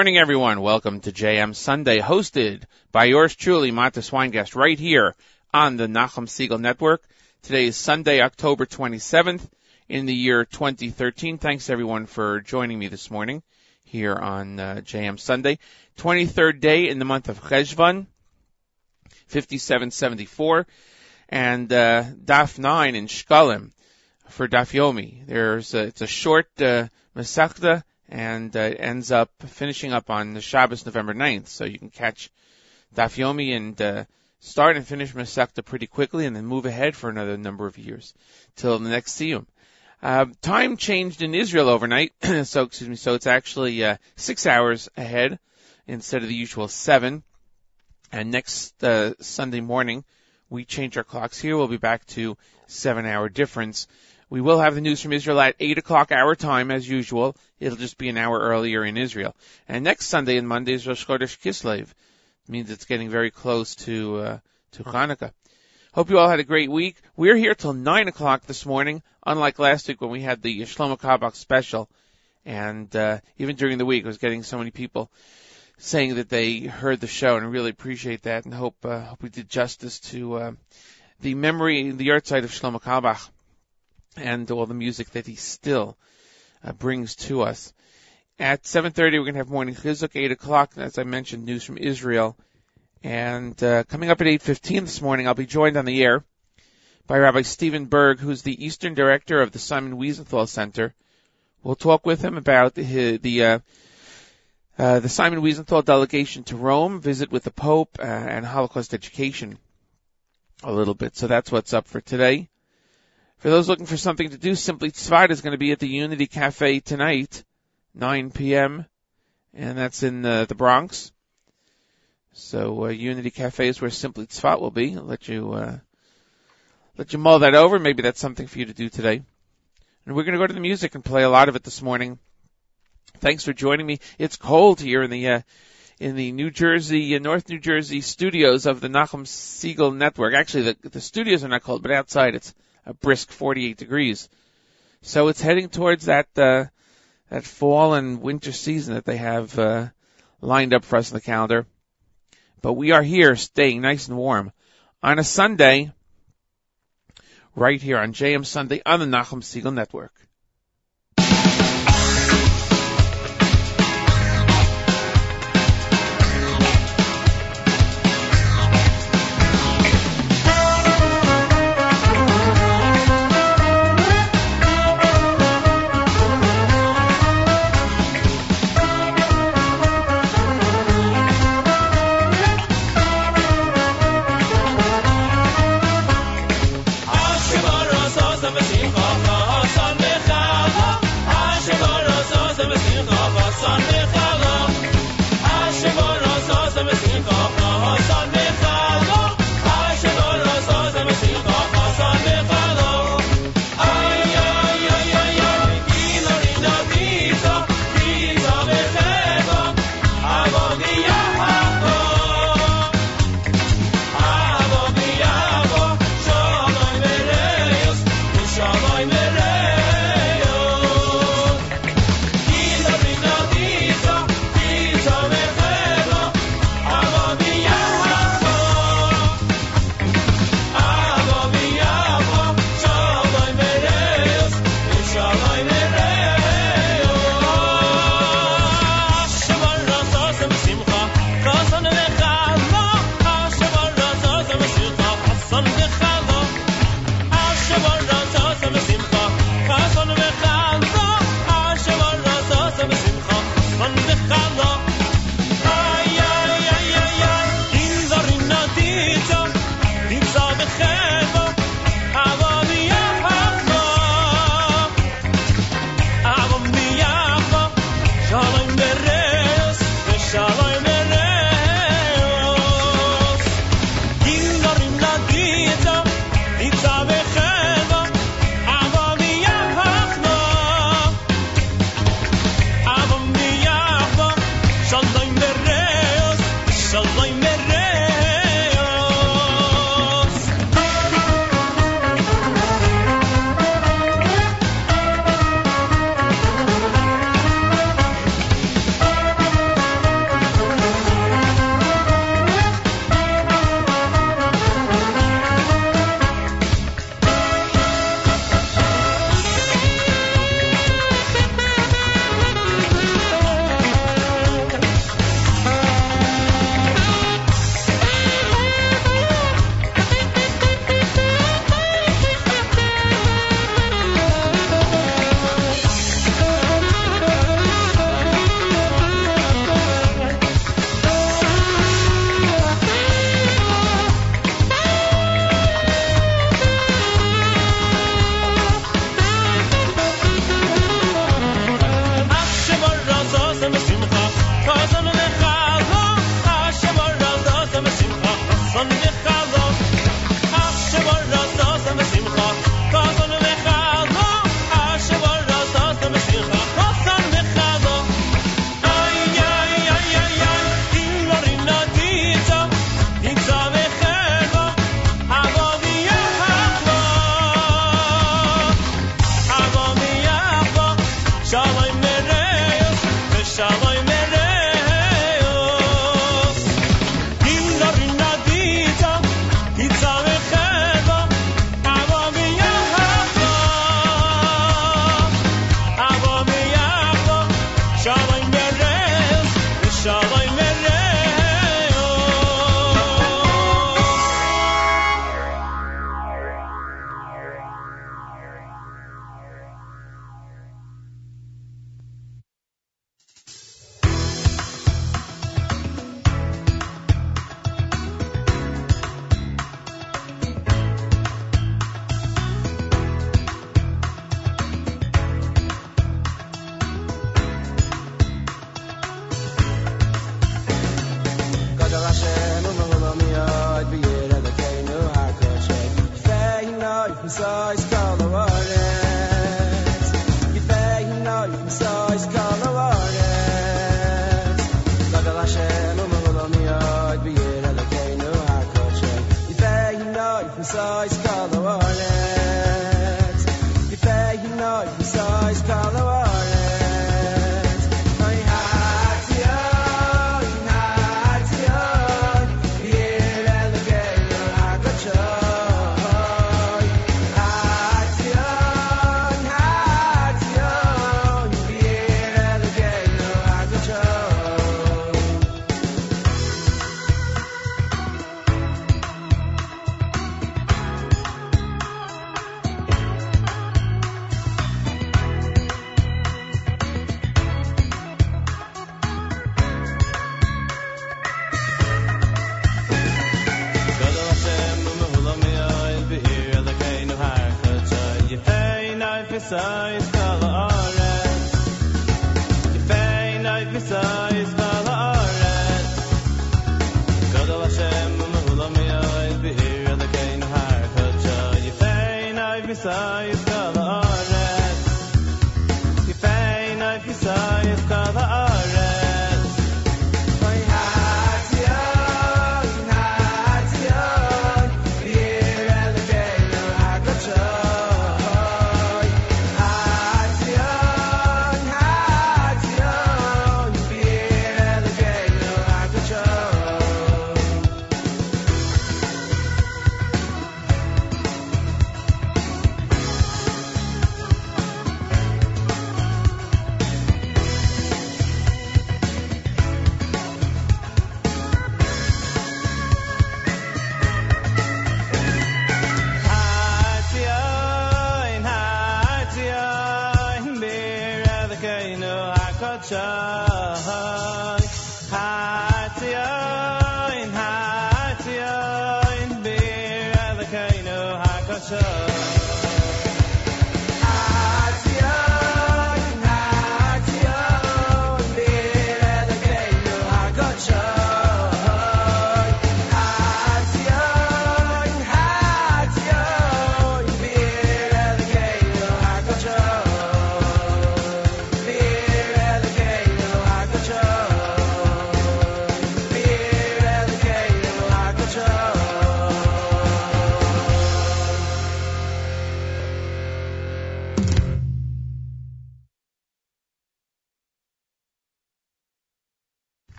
Morning, everyone. Welcome to JM Sunday, hosted by yours truly, Matis Weingast, right here on the Nachum Segal Network. Today is Sunday, October 27th in the year 2013. Thanks everyone for joining me this morning here on uh, JM Sunday. 23rd day in the month of Cheshvan, 5774, and uh, Daf 9 in Shkalim for Daf Yomi. There's a, it's a short uh, and uh, ends up finishing up on the Shabbos, November 9th. So you can catch Daf Yomi and uh, start and finish Masechta pretty quickly, and then move ahead for another number of years till the next Siyum. Uh, time changed in Israel overnight, so excuse me. So it's actually uh, six hours ahead instead of the usual seven. And next uh, Sunday morning, we change our clocks here. We'll be back to seven-hour difference. We will have the news from Israel at 8 o'clock our time as usual. It'll just be an hour earlier in Israel. And next Sunday and Monday is Rosh Chodesh Kislev. It means it's getting very close to, uh, to Hanukkah. Hope you all had a great week. We're here till 9 o'clock this morning, unlike last week when we had the Shlomo Carlebach special. And, uh, even during the week I was getting so many people saying that they heard the show and I really appreciate that and hope, uh, hope we did justice to, uh, the memory, the art side of Shlomo Carlebach and all the music that he still uh, brings to us. At 7.30, we're going to have morning chizuk, 8 o'clock, as I mentioned, news from Israel. And uh, coming up at 8.15 this morning, I'll be joined on the air by Rabbi Steven Burg, who's the Eastern Director of the Simon Wiesenthal Center. We'll talk with him about the, the, uh, uh, the Simon Wiesenthal delegation to Rome, visit with the Pope, uh, and Holocaust education a little bit. So that's what's up for today. For those looking for something to do, Simply Tzfat is going to be at the Unity Cafe tonight, 9 p.m., and that's in the, the Bronx. So uh, Unity Cafe is where Simply Tzfat will be. I'll let you uh, let you mull that over. Maybe that's something for you to do today. And we're going to go to the music and play a lot of it this morning. Thanks for joining me. It's cold here in the uh, in the New Jersey, uh, North New Jersey studios of the Nachum Segal Network. Actually, the the studios are not cold, but outside it's a brisk 48 degrees. So it's heading towards that uh, that fall and winter season that they have uh, lined up for us in the calendar. But we are here, staying nice and warm on a Sunday, right here on JM Sunday on the Nachum Segal Network.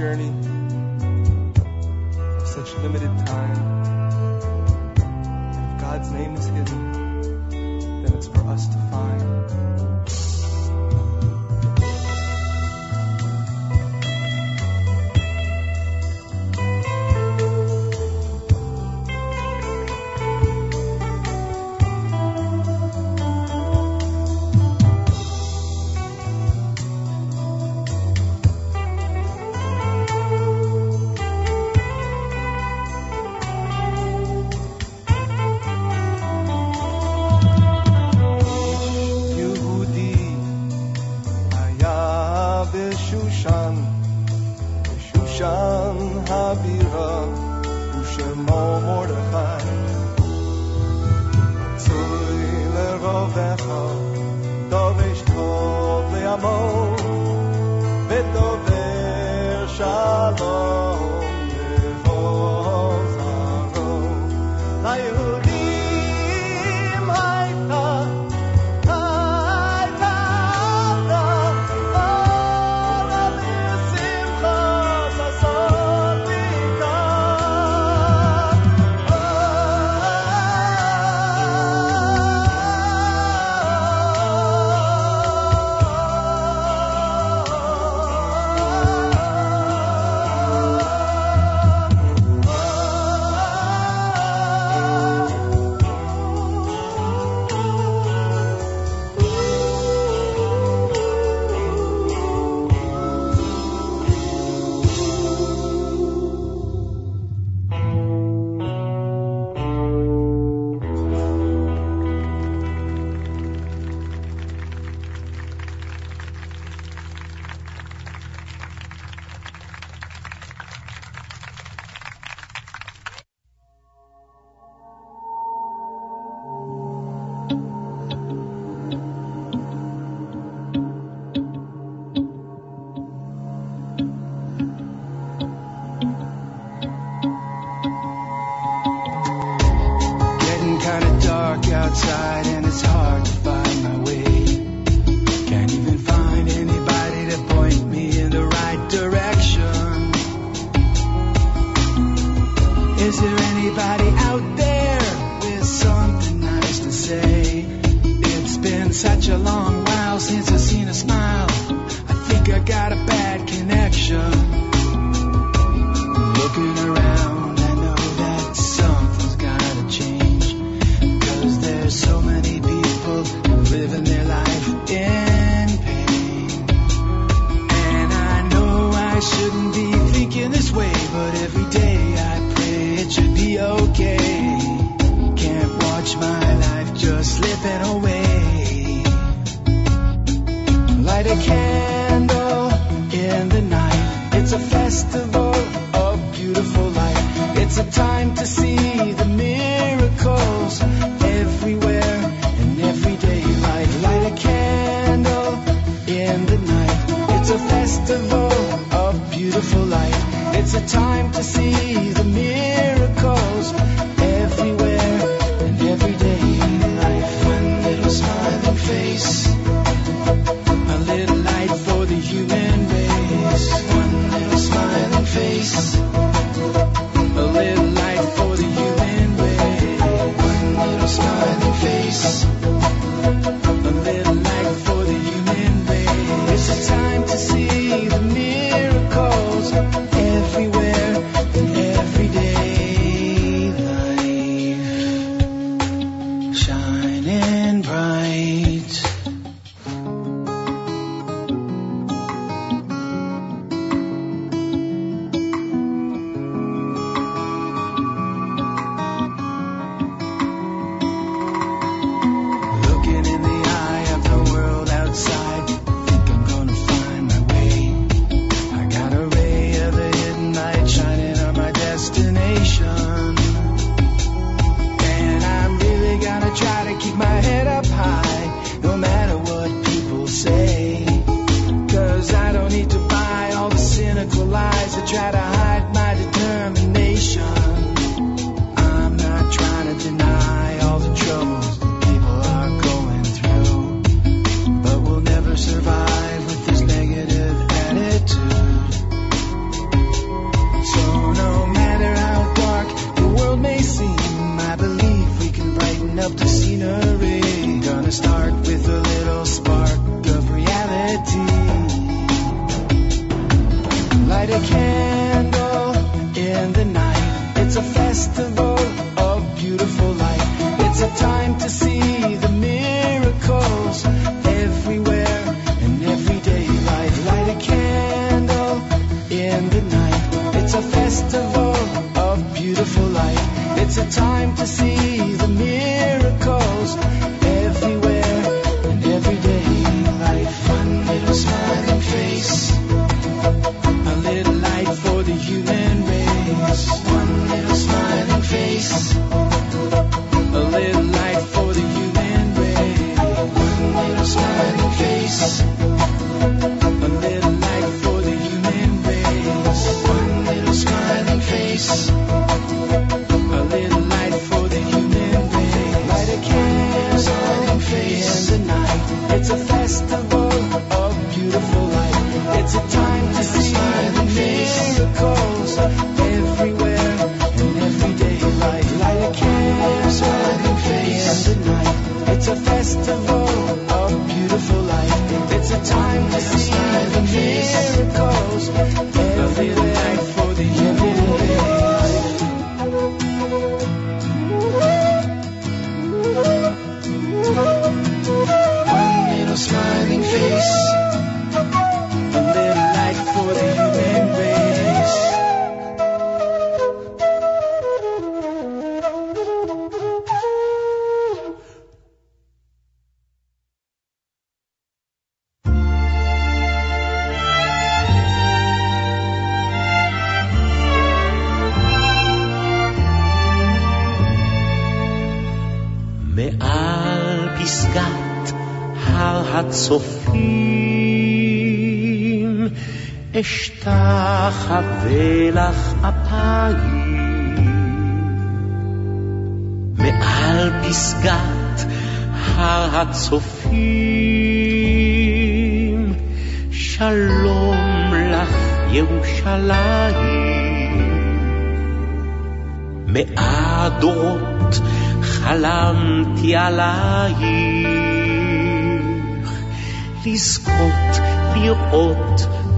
Light a candle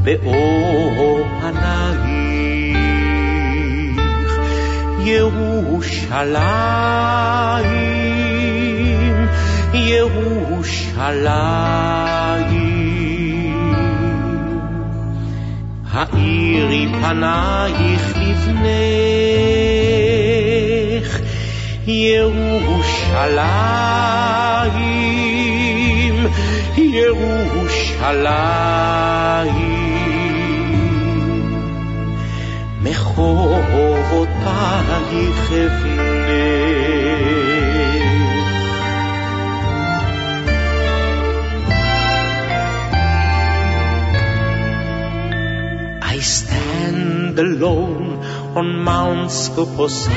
באור פנייך ירושלים ירושלים האירי פנייך לבנך ירושלים ירושלים, מחובותייך I stand alone on Mount Scoposi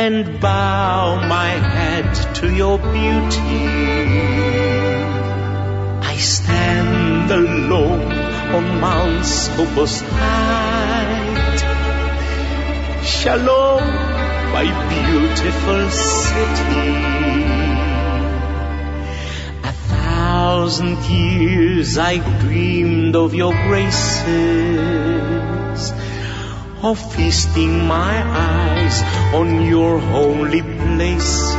and bow my head to your beauty. I stand alone on Mount Scopus height. Shalom, my beautiful city. A thousand years I dreamed of your graces, of feasting my eyes on your holy places.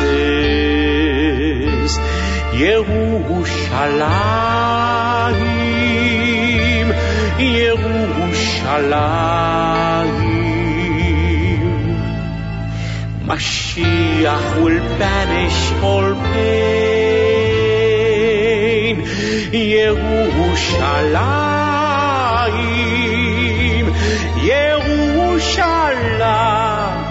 Yerushalayim, Yerushalayim. Mashiach will banish all pain. Yerushalayim, Yerushalayim.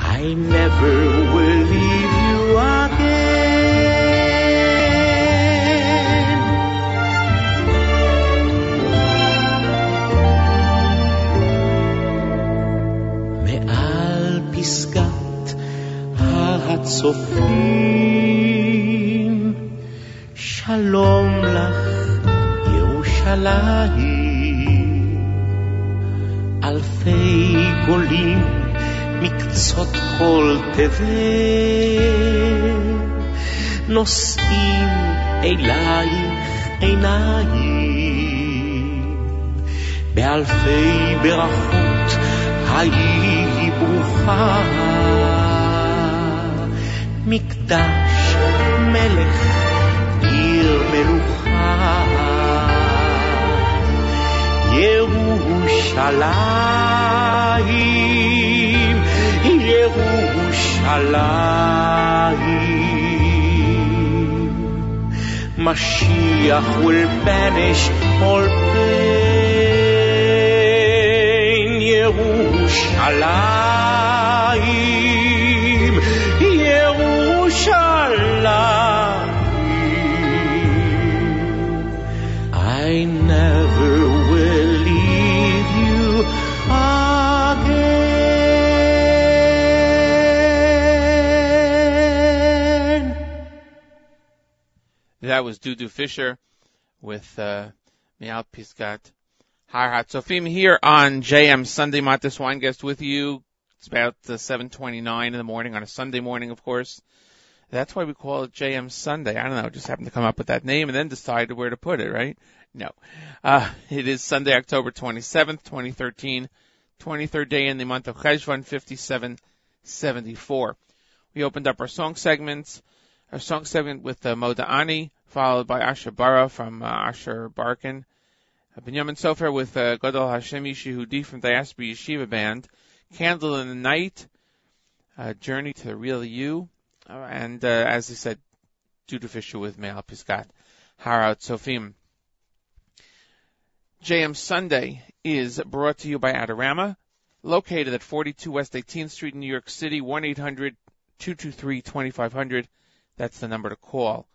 I never will leave you again. מעל פסגת הר הצופים, שלום לך, ירושלים. גולים מקצות כל תבל, נושאים אלייך עיניים. באלפי ברכות היי ברוכה. מקדש מלך עיר מלוכה. ירושלים, ירושלים. Mashiach will banish all pain. Yerushalayim, Yerushalayim. That was Dudu Fisher with uh, Me'al Pisgat Har Hatzofim here on JM Sunday. Matis Weingast with you. It's about uh, 7:29 in the morning on a Sunday morning, of course. That's why we call it JM Sunday. I don't know, just happened to come up with that name and then decided where to put it, right? No. Uh, it is Sunday, October 27th, 2013, 23rd day in the month of Cheshvan, 5774. We opened up our song segments, our song segment with uh, Moda Ani, followed by Asher Bara from uh, Asher Barkin, uh, Benjamin Sofer with uh, Hashem Yeshehudi from Diaspora Yeshiva Band, Candle in the Night, uh, Journey to the Real You, uh, and uh, as I said, Dudu Fisher with Me'al Pisgat, Har Hatzofim. JM Sunday is brought to you by Adorama, located at 42 West 18th Street in New York City, 1-800-223-2500. That's the number to call.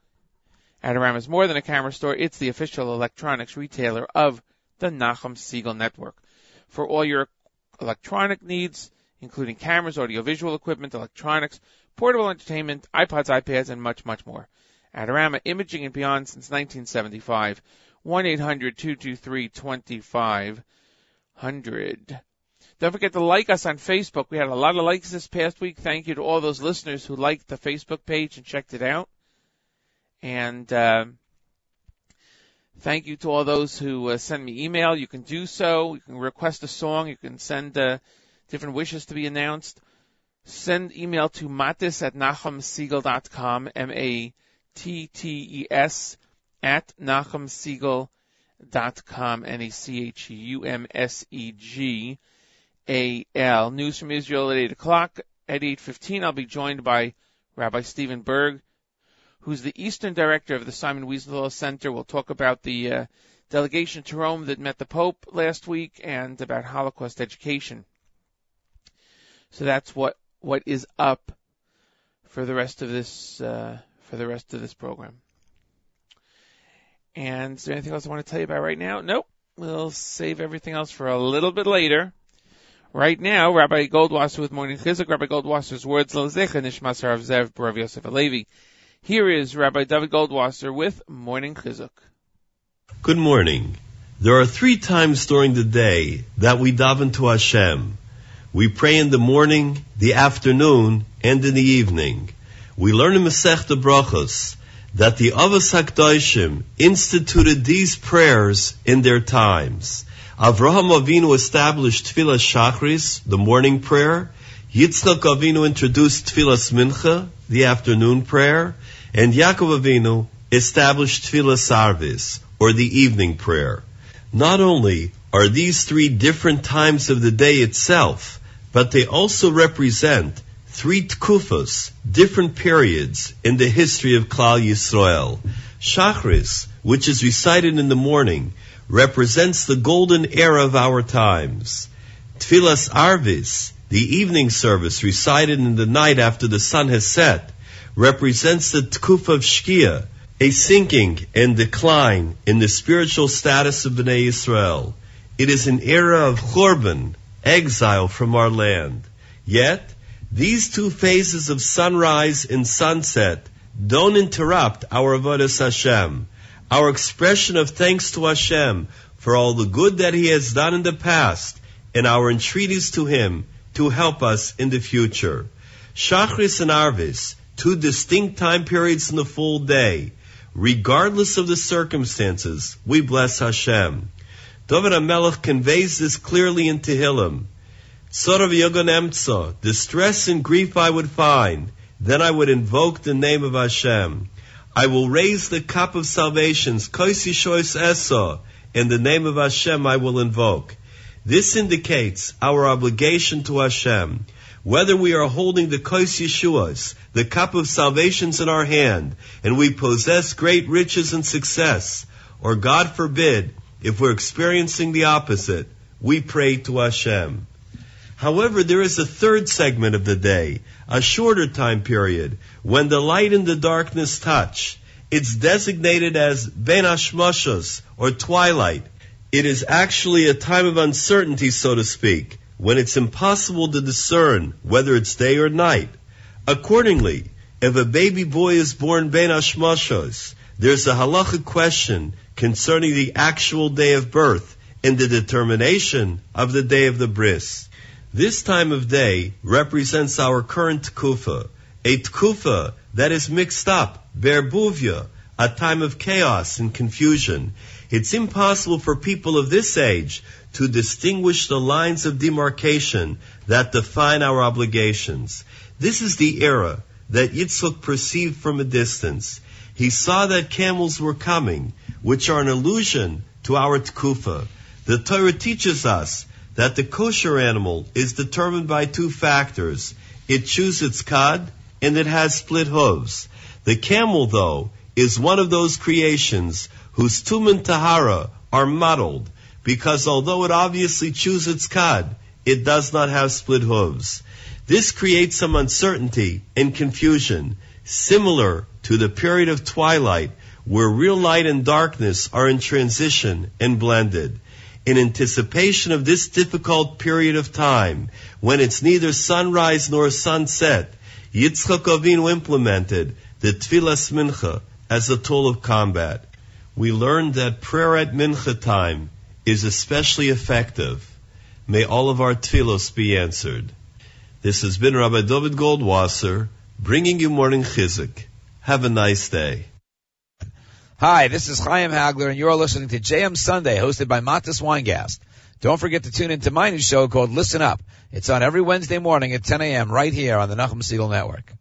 Adorama is more than a camera store. It's the official electronics retailer of the Nachum Segal Network. For all your electronic needs, including cameras, audiovisual equipment, electronics, portable entertainment, iPods, iPads, and much, much more. Adorama Imaging and Beyond since 1975. 1-800-223-2500. Don't forget to like us on Facebook. We had a lot of likes this past week. Thank you to all those listeners who liked the Facebook page and checked it out. And uh, thank you to all those who uh, send me email. You can do so. You can request a song. You can send uh, different wishes to be announced. Send email to matis at nachumsegal.com, M-A-T-T-E-S, at nachumsegal.com, N-A-C-H-U-M-S-E-G-A-L. News from Israel at 8 o'clock. At 8.15, I'll be joined by Rabbi Steven Burg, who's the Eastern Director of the Simon Wiesenthal Center. We'll talk about the uh, delegation to Rome that met the Pope last week and about Holocaust education. So that's what what is up for the rest of this uh, for the rest of this program. And is there anything else I want to tell you about right now? Nope. We'll save everything else for a little bit later. Right now, Rabbi Goldwasser with Morning Chizuk, Rabbi Goldwasser's words, Lazecha Nishmas Rav Zev Rav Yosef Alevi. Here is Rabbi David Goldwasser with Morning Chizuk. Good morning. There are three times during the day that we daven to Hashem. We pray in the morning, the afternoon, and in the evening. We learn in Masechta Brachos that the Avos HaKdoshim instituted these prayers in their times. Avraham Avinu established Tfilas Shachris, the morning prayer. Yitzchak Avinu introduced Tfilas Mincha, the afternoon prayer. And Yaakov Avinu established Tfilas Arvis, or the evening prayer. Not only are these three different times of the day itself, but they also represent three tkufas, different periods in the history of Klal Yisrael. Shachris, which is recited in the morning, represents the golden era of our times. Tfilas Arvis, the evening service recited in the night after the sun has set, represents the tkuf of Shkia, a sinking and decline in the spiritual status of Bnei Israel. It is an era of churban, exile from our land. Yet, these two phases of sunrise and sunset don't interrupt our avodas Hashem our expression of thanks to Hashem for all the good that He has done in the past, and our entreaties to Him to help us in the future. Shachris and Arvis, two distinct time periods in the full day. Regardless of the circumstances, we bless Hashem. David HaMelech conveys this clearly in Tehillim. Sorav Yogan Emtza, distress and grief I would find, then I would invoke the name of Hashem. I will raise the cup of salvations, Koisi Shois Esa, in the name of Hashem I will invoke. This indicates our obligation to Hashem. Whether we are holding the Kois Yeshuas, the cup of salvations in our hand, and we possess great riches and success, or God forbid, if we're experiencing the opposite, we pray to Hashem. However, there is a third segment of the day, a shorter time period, when the light and the darkness touch. It's designated as Ben Hashmashos, or twilight. It is actually a time of uncertainty, so to speak, when it's impossible to discern whether it's day or night. Accordingly, if a baby boy is born Ben Hashmashos, there's a halachic question concerning the actual day of birth and the determination of the day of the bris. This time of day represents our current tkufa, a tkufa that is mixed up, berbuvia, a time of chaos and confusion. It's impossible for people of this age to distinguish the lines of demarcation that define our obligations. This is the era that Yitzchak perceived from a distance. He saw that camels were coming, which are an allusion to our tkufa. The Torah teaches us that the kosher animal is determined by two factors. It chews its cud and it has split hooves. The camel, though, is one of those creations whose tum and tahara are muddled because although it obviously chews its cud, it does not have split hooves. This creates some uncertainty and confusion, similar to the period of twilight where real light and darkness are in transition and blended in anticipation of this difficult period of time, when it's neither sunrise nor sunset, Yitzchak Avinu implemented the Tfilas Mincha as a tool of combat. We learned that prayer at Mincha time is especially effective. May all of our tfilos be answered. This has been Rabbi David Goldwasser bringing you morning chizuk. Have a nice day. Hi, this is Chaim Hagler, and you're listening to JM Sunday, hosted by Matis Weingast. Don't forget to tune in to my new show called Listen Up. It's on every Wednesday morning at 10 a.m. right here on the Nachum Segal Network.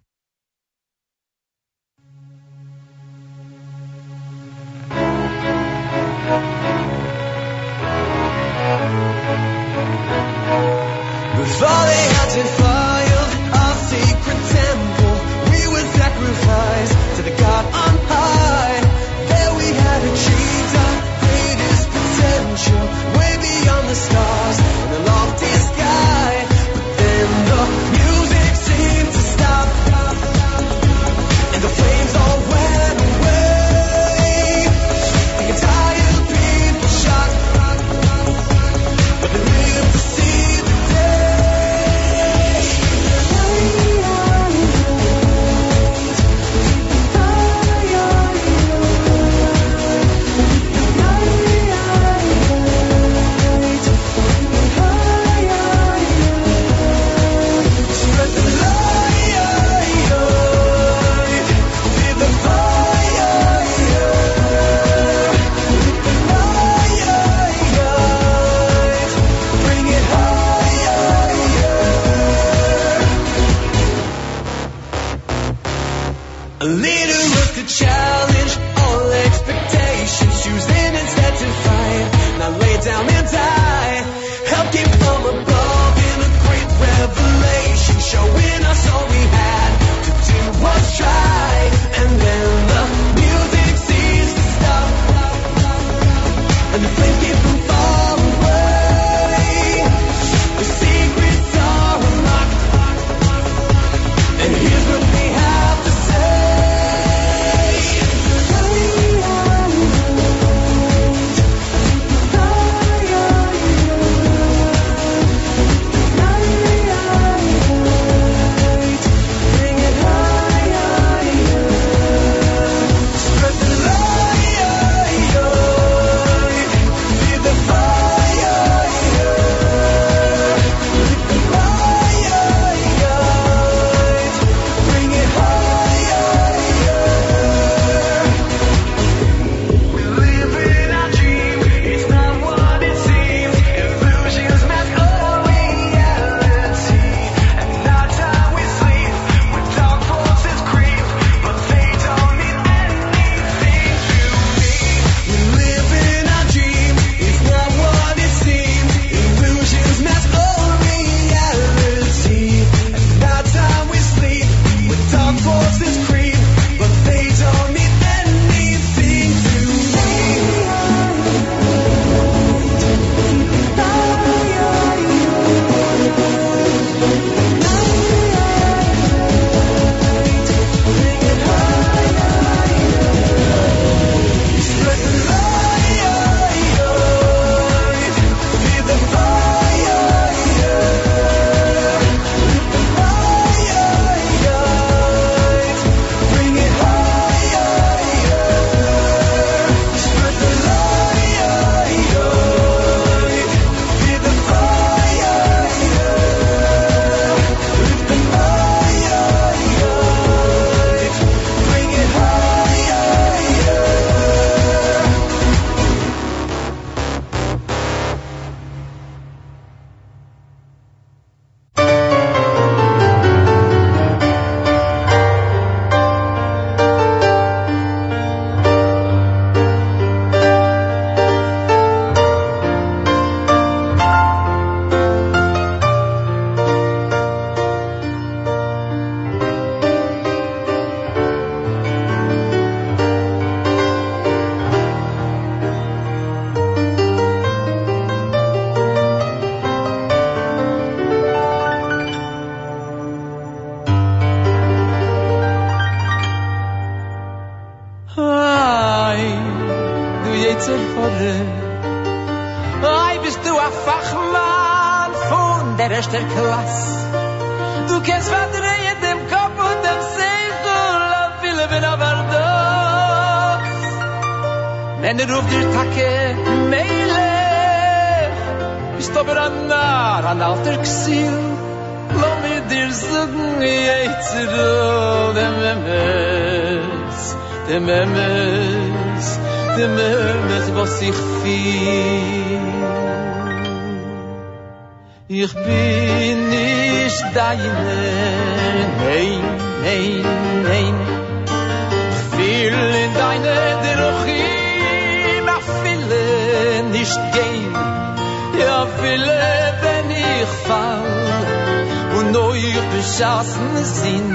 ne sind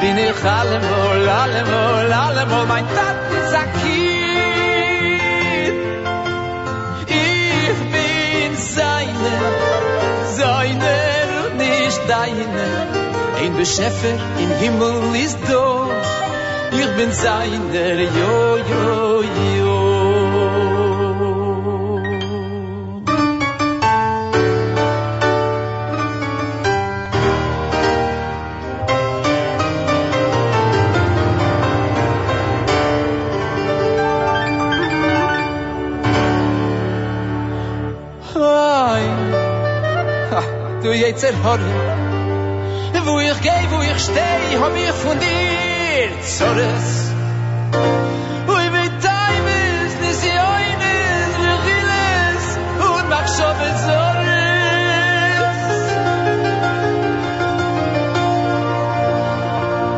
bin ich alle wohl alle vol mein tat ist akir ich bin seine seine und nicht deine. Ein beschäfer im himmel ist do ich bin seine jo jo jo. Schweizer Horn. Wo ich geh, wo ich steh, hab ich von dir zores. Wo ich mit deinem ist, dass ich heute und mach schon mit zores.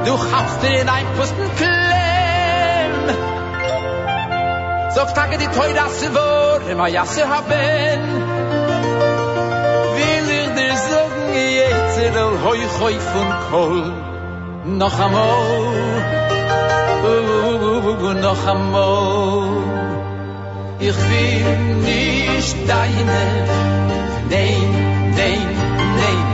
Du hast dir in ein Pusten klem, so tage die Teure, dass ich wo, immer jasse haben. All hoi hoi von Kohl. Noch amol, uh, noch amol. Ich will nicht deine, nein, nein, nein.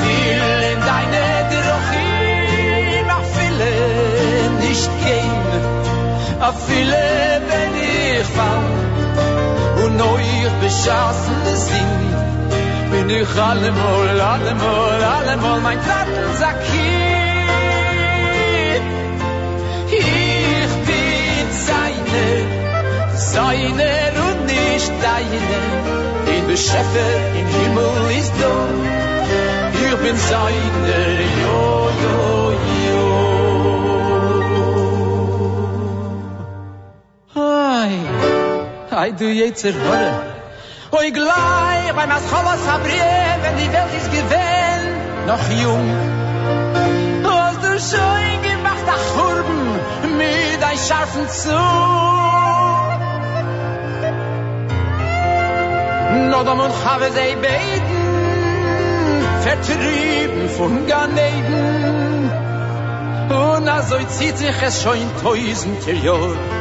Will in deine Drochim, ach viele nicht gehen, ach viele wenn ich fall und euch beschassen sind. Bin ich allemal, allemal, allemal mein Plattensackchen. Ich bin seine, seiner und nicht deine. In Bescheffer im Himmel ist du. Ich bin seiner, jo, jo, jo. Ai, ai du jetzer horre. Oi glei, bei mas cholos habrie, wenn die Welt ist gewähnt, noch jung. Du hast du schon gemacht, ach Hurben, mit ein scharfen Zug. Nodom und Chave sei beten, vertrieben von Ganeden. Und also zieht sich es schon tausend Jahr.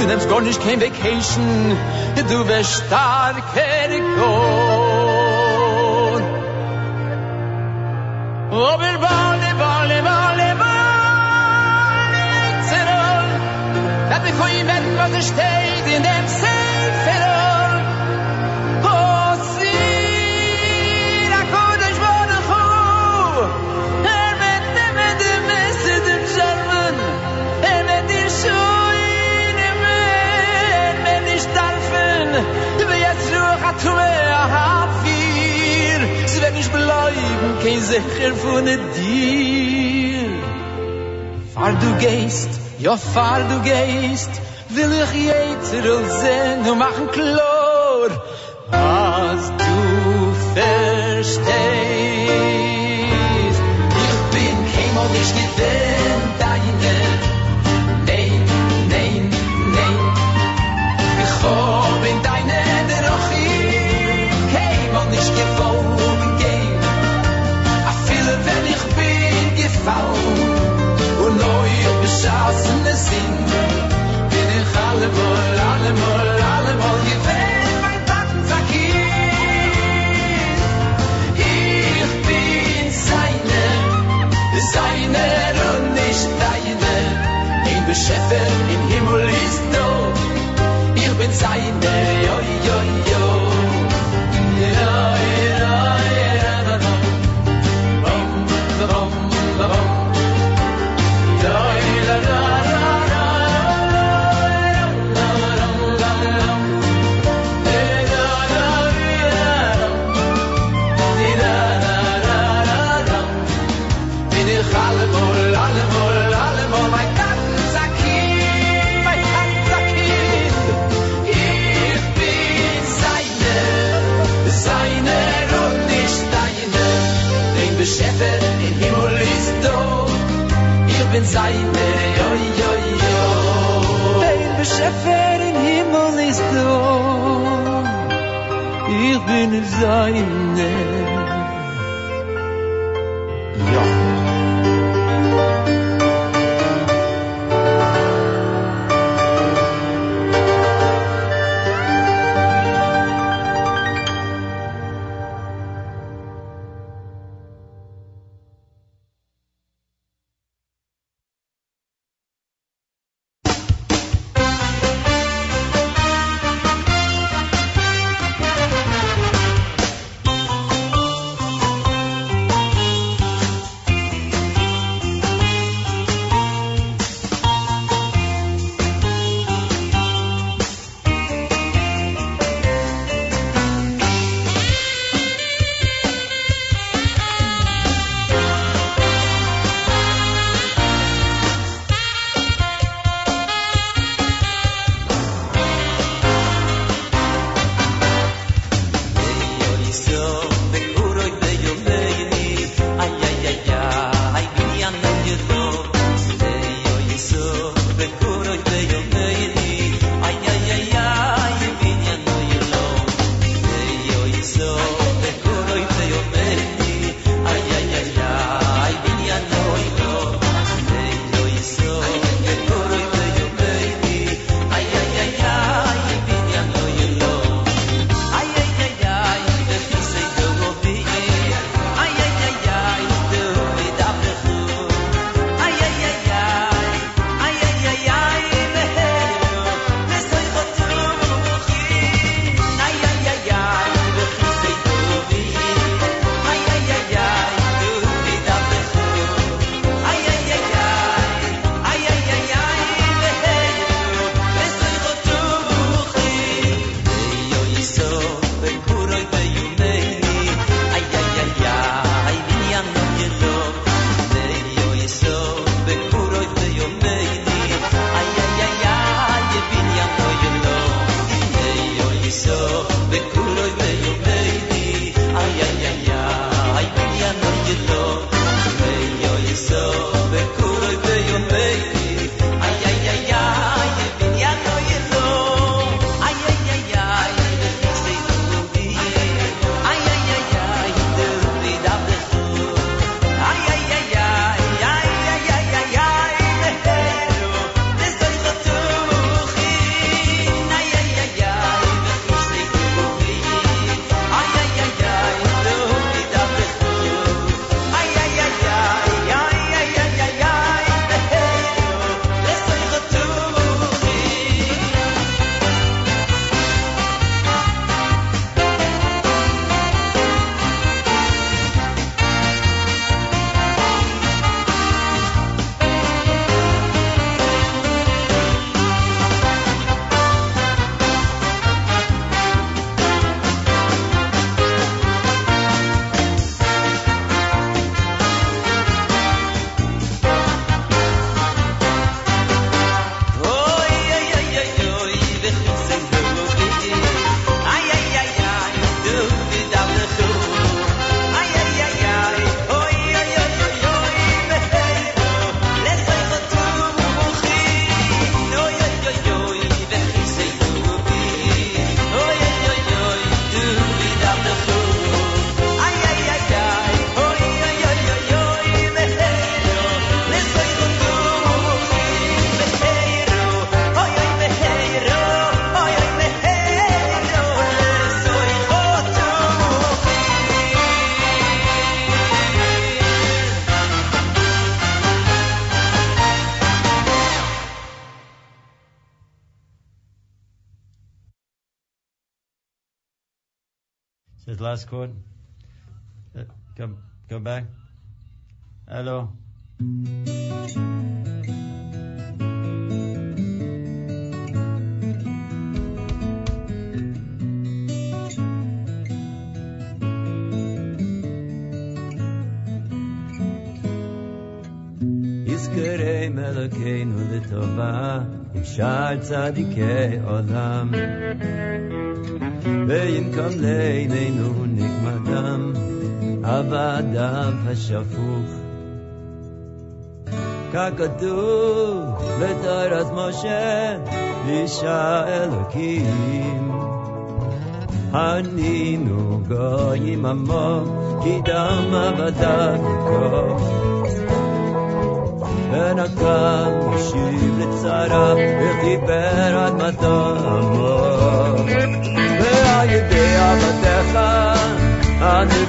Du nimmst gar nicht kein Vacation, du wirst starker Gott. Aber Bale, Bale, Bale, Bale, Zerol, wir kommen werden, was es steht Hat mehr, hat wir, sie werden nicht bleiben, kein Secher von dir. Fahr du gehst, ja fahr du gehst, will ich jetzer und sehen und machen klar, ich bin chord. Uh, Go, go back. Hello. יזכרי מלכנו לטובה, עם שאר צדיקי עולם. עבדיו השפוך. ככתוב בתורת משה, אישה אלוקים. הנינו גויים עמו, כי דם עבדיו כה. ונקם השיב לצרה, וחיבר אדמתו עמו. ועל ידי עבדיך הנביאים כתוב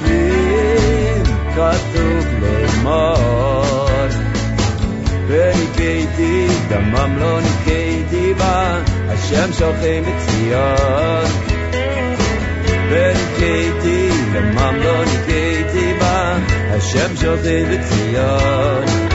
לאמור. וניקיתי, דמם לא ניקיתי בה, השם שוכן בציון. וניקיתי, דמם לא ניקיתי בה, השם שוכן בציון.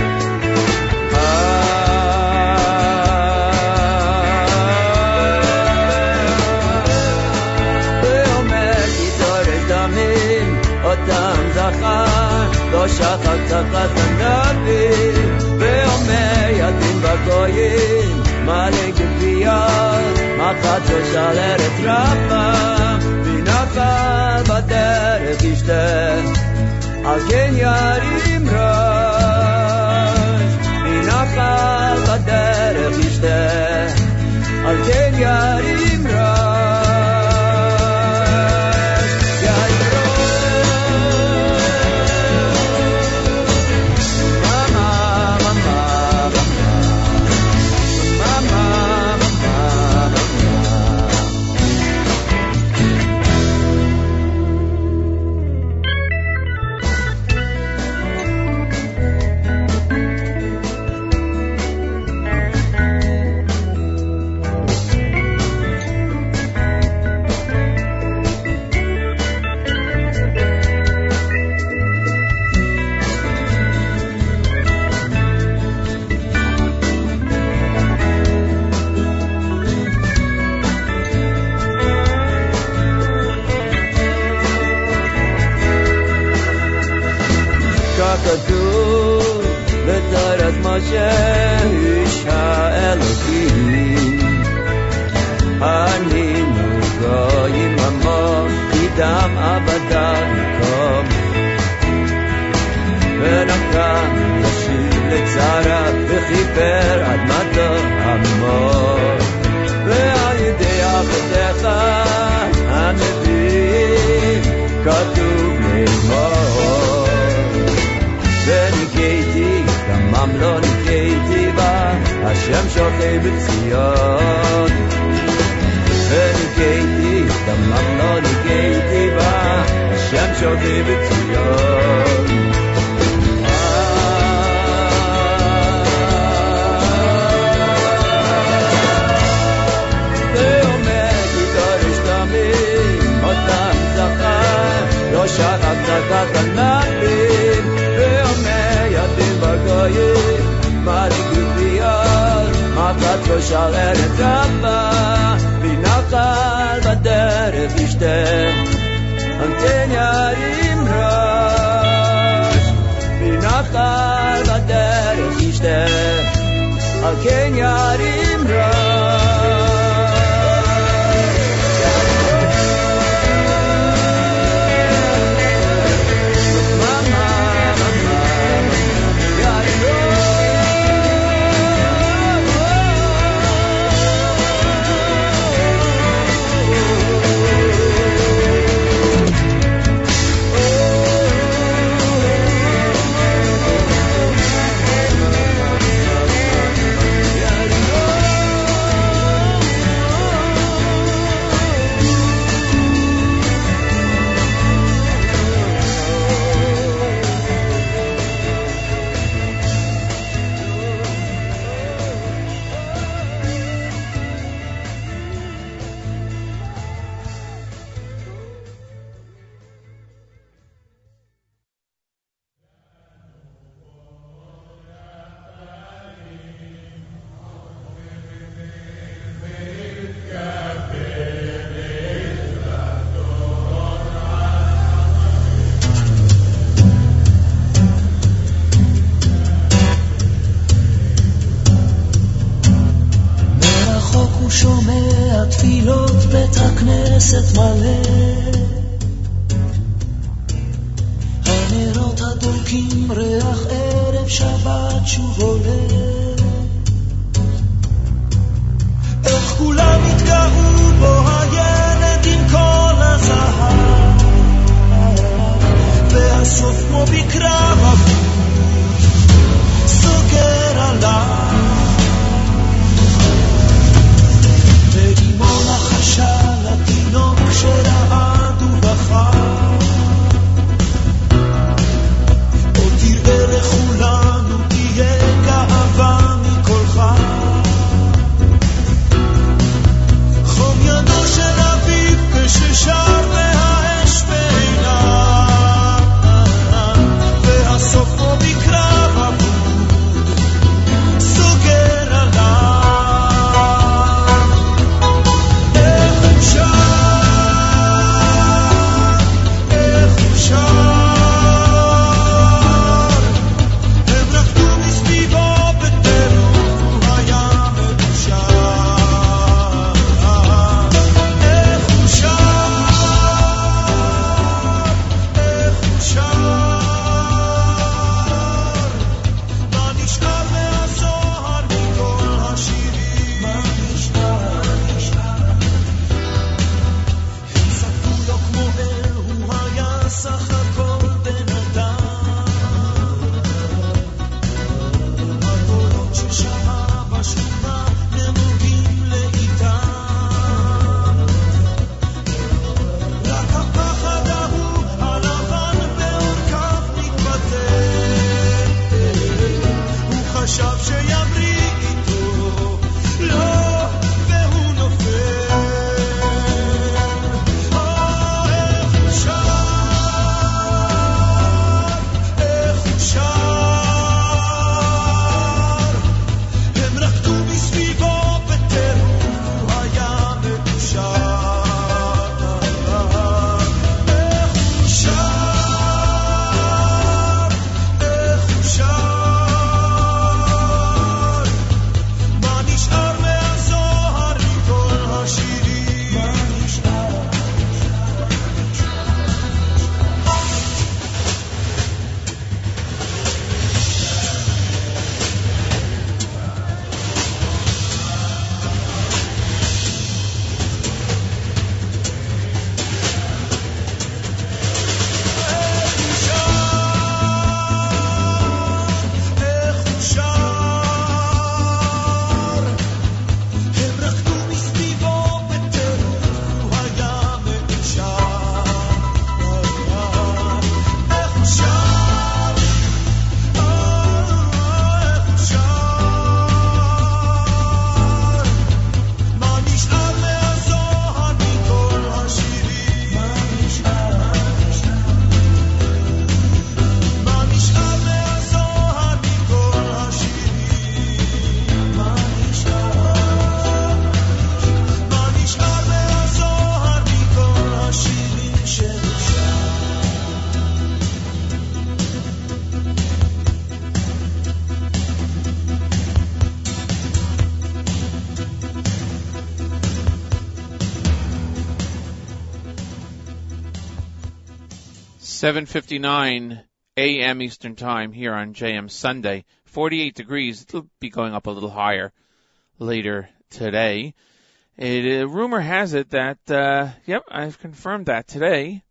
לא שכח צחת הנביא. ואומר ידים בגויים, מלא גביות, מחת שלושה לארץ רבה, ונחל בדרך ישתה, על כן ירים ראש, ונחל בדרך ישתה, על כן ירים ראש. 7:59 a.m. Eastern Time here on JM Sunday. 48 degrees. It'll be going up a little higher later today. It, uh, rumor has it that, uh, yep, I've confirmed that today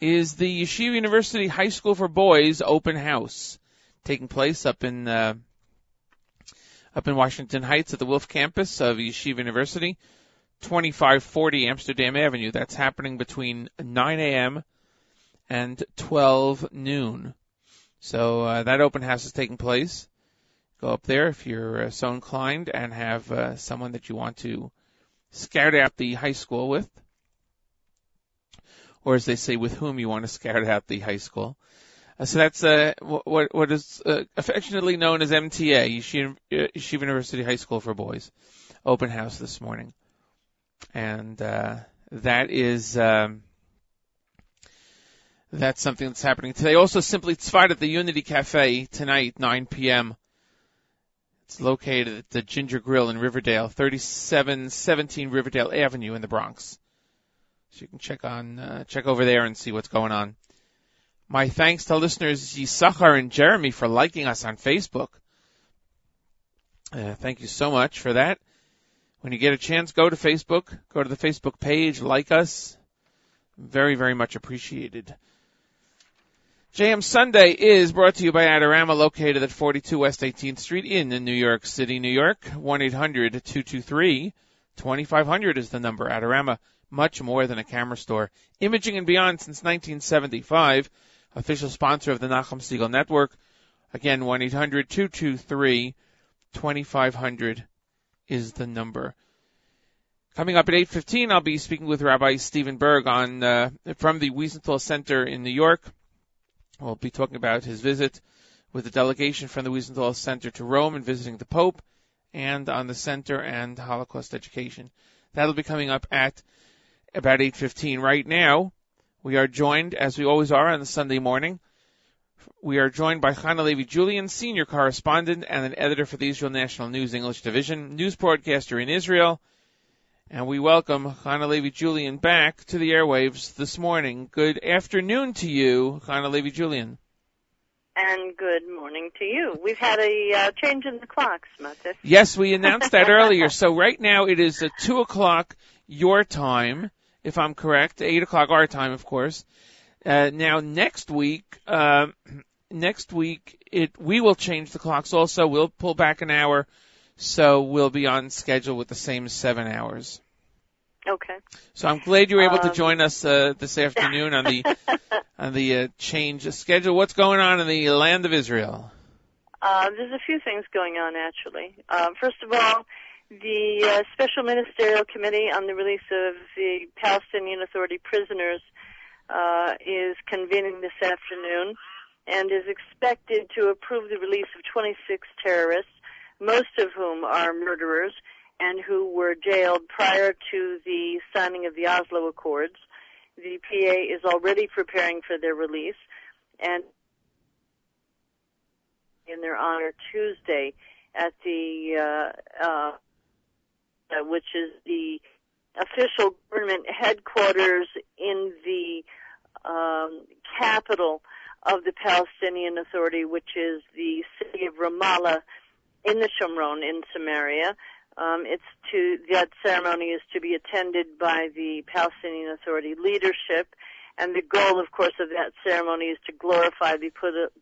is the Yeshiva University High School for Boys open house taking place up in uh, up in Washington Heights at the Wilf campus of Yeshiva University, 2540 Amsterdam Avenue. That's happening between 9 a.m and 12 noon. So uh, that open house is taking place. Go up there if you're uh, so inclined and have uh, someone that you want to scout out the high school with, or as they say, with whom you want to scout out the high school. Uh, so that's uh, what what is uh, affectionately known as MTA, Yeshiva, uh, Yeshiva University High School for Boys, open house this morning, and uh, that is um, that's something that's happening today. Also, simply Tzfat at the Unity Cafe tonight, 9 p.m. It's located at the Ginger Grill in Riverdale, 3717 Riverdale Avenue in the Bronx. So you can check on uh, check over there and see what's going on. My thanks to listeners Yisachar and Jeremy for liking us on Facebook. Uh, thank you so much for that. When you get a chance, go to Facebook, go to the Facebook page, like us. Very, very much appreciated. JM Sunday is brought to you by Adorama, located at 42 West 18th Street in New York City, New York. 1-800-223-2500 is the number. Adorama, much more than a camera store. Imaging and beyond since 1975. Official sponsor of the Nachum Segal Network. Again, 1-800-223-2500 is the number. Coming up at 8.15, I'll be speaking with Rabbi Steven Burg on, uh, from the Wiesenthal Center in New York. We'll be talking about his visit with a delegation from the Wiesenthal Center to Rome and visiting the Pope and on the center and Holocaust education. That'll be coming up at about 8.15. Right now, we are joined, as we always are on the Sunday morning, we are joined by Chana Levi Julian, senior correspondent and an editor for the Israel National News English Division, news broadcaster in Israel. And we welcome Chana Levi Julian back to the airwaves this morning. Good afternoon to you, Chana Levi Julian. And good morning to you. We've had a uh, change in the clocks, Matis. Yes, we announced that earlier. So right now it is at 2 o'clock your time, if I'm correct, 8 o'clock our time, of course. Uh, now next week, uh, next week it we will change the clocks also. We'll pull back an hour, so we'll be on schedule with the same seven hours. Okay. So I'm glad you were able to Um, join us uh, this afternoon on the on the uh, change of schedule. What's going on in the land of Israel? Uh, there's a few things going on, actually. Uh, first of all, the uh, Special Ministerial Committee on the release of the Palestinian Authority prisoners uh, is convening this afternoon and is expected to approve the release of 26 terrorists, most of whom are murderers and who were jailed prior to the signing of the Oslo Accords. The PA is already preparing for their release and in their honor Tuesday at the uh, uh, which is the official government headquarters in the um, capital of the Palestinian Authority, which is the city of Ramallah in the Shomron in Samaria. Um, it's to that ceremony is to be attended by the Palestinian Authority leadership, and the goal, of course, of that ceremony is to glorify the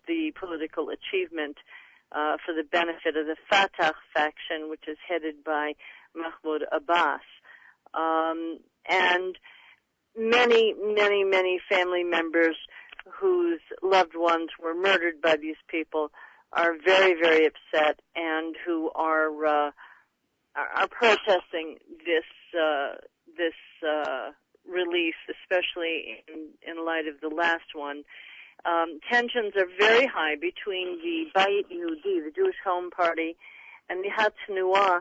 the political achievement uh, for the benefit of the Fatah faction, which is headed by Mahmoud Abbas. Um, and many, many, many family members whose loved ones were murdered by these people are very, very upset and who are uh, are, protesting this uh, this uh, release, especially in, in light of the last one. Um, tensions are very high between the Bayit Yehudi, the Jewish Home Party, and the Hatznua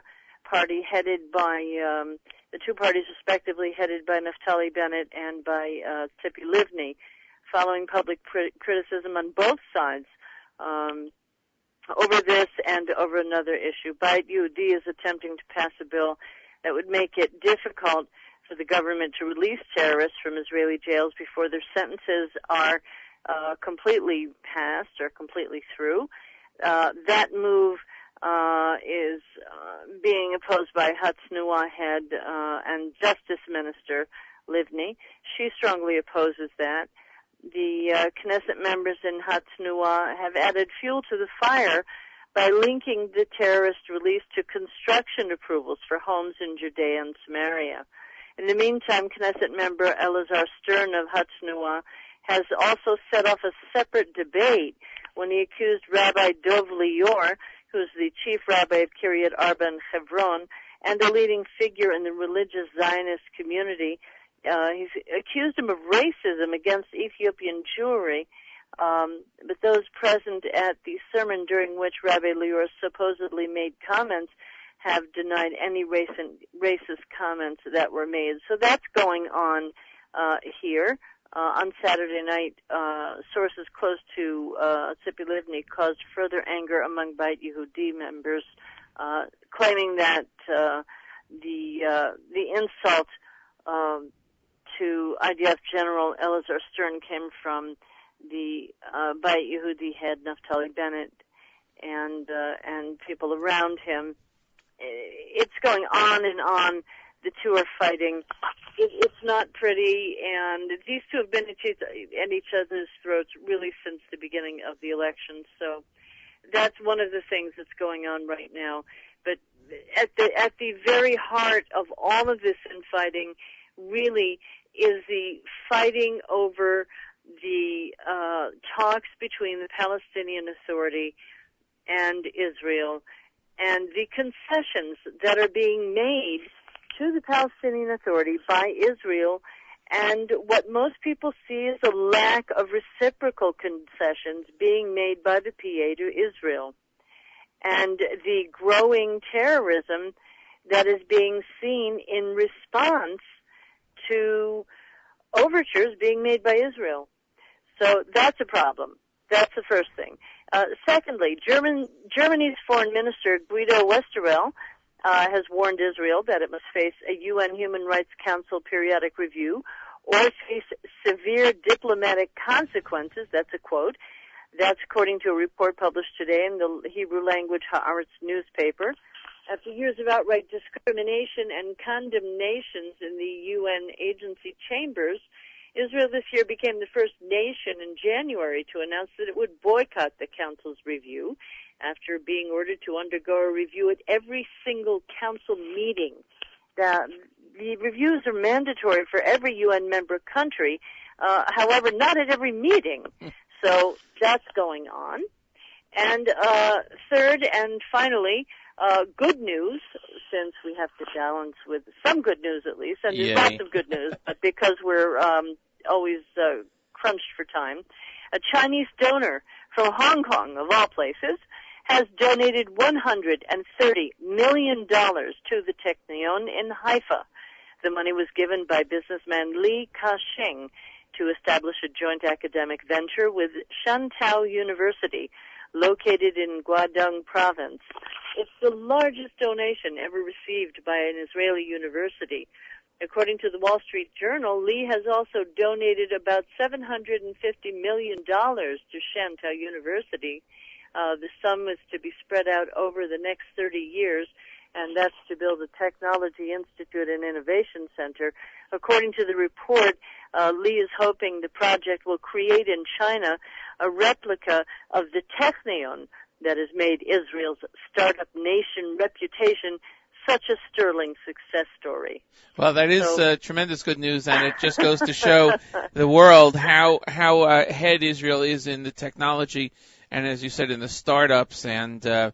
party, headed by um, the two parties, respectively, headed by Naftali Bennett and by uh, Tzipi Livni, following public cri- criticism on both sides. Um, over this and over another issue. Yehudi is attempting to pass a bill that would make it difficult for the government to release terrorists from Israeli jails before their sentences are uh, completely passed or completely through. Uh, that move uh, is uh, being opposed by Hatznua head uh, and Justice Minister Livni. She strongly opposes that the uh, Knesset members in Hatznua have added fuel to the fire by linking the terrorist release to construction approvals for homes in Judea and Samaria. In the meantime, Knesset member Elazar Stern of Hatznua has also set off a separate debate when he accused Rabbi Dov Lior, who's the chief rabbi of Kiryat Arba and Hebron, and a leading figure in the religious Zionist community, uh, he's accused him of racism against Ethiopian Jewry. Um, but those present at the sermon during which Rabbi Lior supposedly made comments have denied any racist, racist comments that were made. So that's going on uh, here. Uh, on Saturday night, uh, sources close to uh, Livni caused further anger among Beit Yehudi members uh, claiming that uh, the uh, the insult um, to IDF General Elazar Stern came from the uh, Yehudi head Naftali Bennett and uh, and people around him. It's going on and on. The two are fighting. It, it's not pretty, and these two have been at each, at each other's throats really since the beginning of the election. So that's one of the things that's going on right now. But at the at the very heart of all of this infighting, really is the fighting over the uh, talks between the Palestinian Authority and Israel and the concessions that are being made to the Palestinian Authority by Israel. And what most people see is a lack of reciprocal concessions being made by the PA to Israel. And the growing terrorism that is being seen in response to overtures being made by Israel. So that's a problem. That's the first thing. Uh, secondly, German, Germany's foreign minister Guido Westerwelle uh, has warned Israel that it must face a UN Human Rights Council periodic review or face severe diplomatic consequences. That's a quote. That's according to a report published today in the Hebrew language Haaretz newspaper. After years of outright discrimination and condemnations in the UN agency chambers, Israel this year became the first nation in January to announce that it would boycott the Council's review after being ordered to undergo a review at every single Council meeting. The, the reviews are mandatory for every UN member country, uh, however, not at every meeting. So that's going on. And uh, third and finally, uh, good news, since we have to balance with some good news at least, and there's Yay. lots of good news, but because we're um, always uh, crunched for time, a Chinese donor from Hong Kong, of all places, has donated 130 million dollars to the Technion in Haifa. The money was given by businessman Li Ka-shing to establish a joint academic venture with Shantou University, located in Guangdong province. It's the largest donation ever received by an Israeli university. According to the Wall Street Journal, Li has also donated about $750 million to Shantou University. Uh, the sum is to be spread out over the next 30 years, and that's to build a technology institute and innovation center. According to the report, uh, Li is hoping the project will create in China a replica of the Technion that has made Israel's startup nation reputation such a sterling success story. Well, that is So- uh, tremendous good news, and it just goes to show the world how how uh, ahead Israel is in the technology, and as you said, in the startups and uh,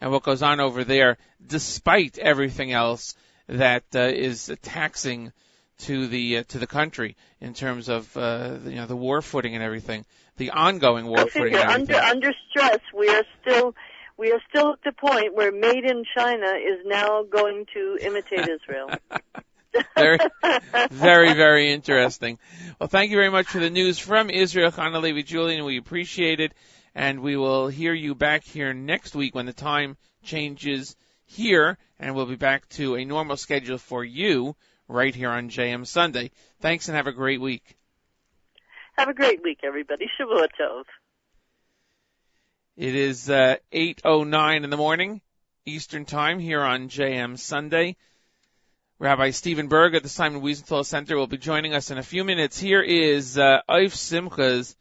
and what goes on over there, despite everything else that uh, is taxing to the uh, to the country in terms of uh, you know the war footing and everything, the ongoing war I footing figure under under stress, we are still we are still at the point where made in China is now going to imitate Israel. very, very, very interesting. Well, thank you very much for the news from Israel, Levi Julian. We appreciate it. And we will hear you back here next week when the time changes here. And we'll be back to a normal schedule for you right here on JM Sunday. Thanks and have a great week. Have a great week, everybody. Shavua Tov. It is uh, 8.09 in the morning, Eastern Time here on JM Sunday. Rabbi Steven Burg at the Simon Wiesenthal Center will be joining us in a few minutes. Here is uh, Eif Simchas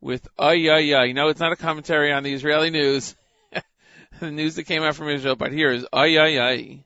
with Ay Ay Ay. No, it's not a commentary on the Israeli news, the news that came out from Israel, but here is Ay Ay Ay.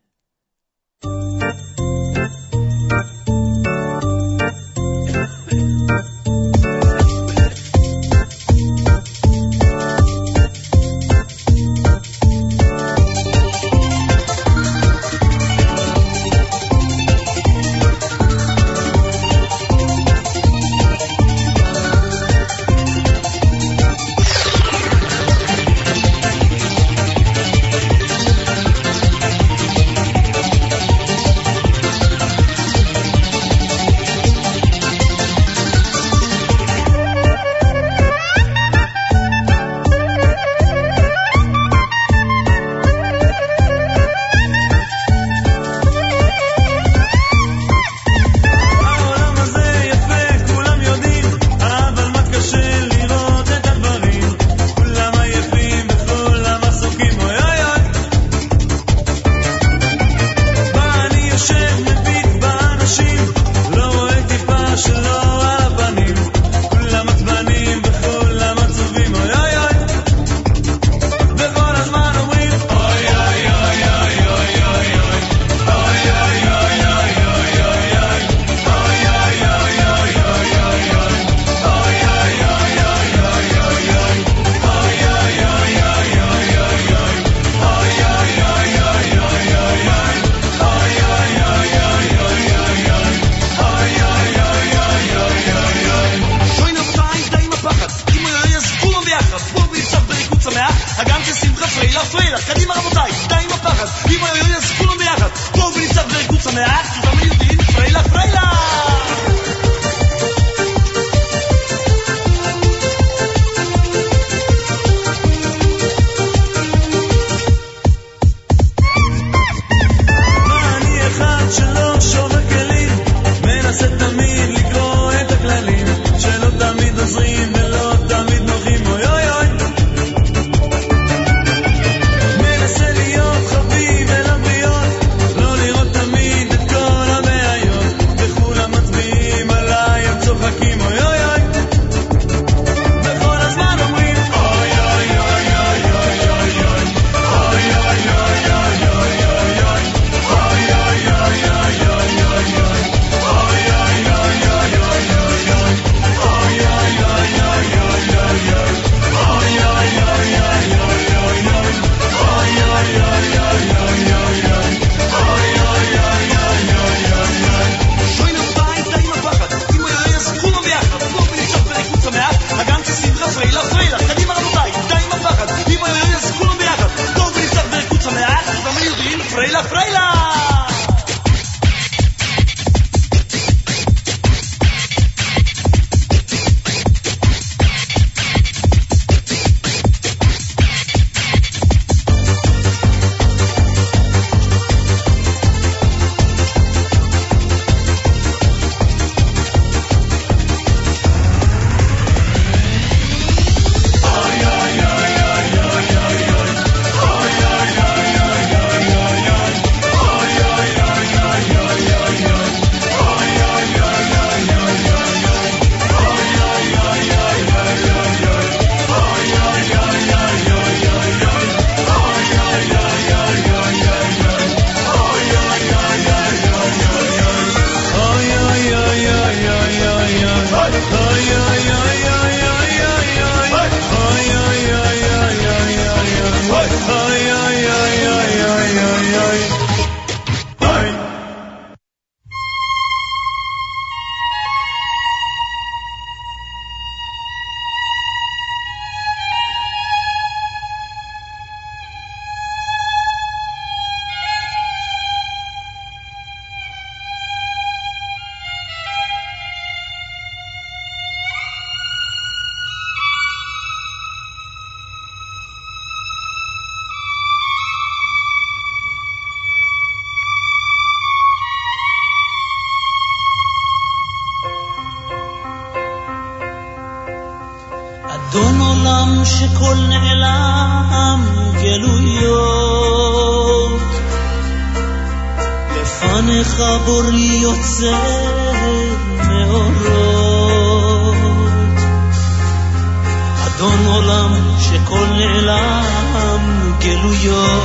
بیاد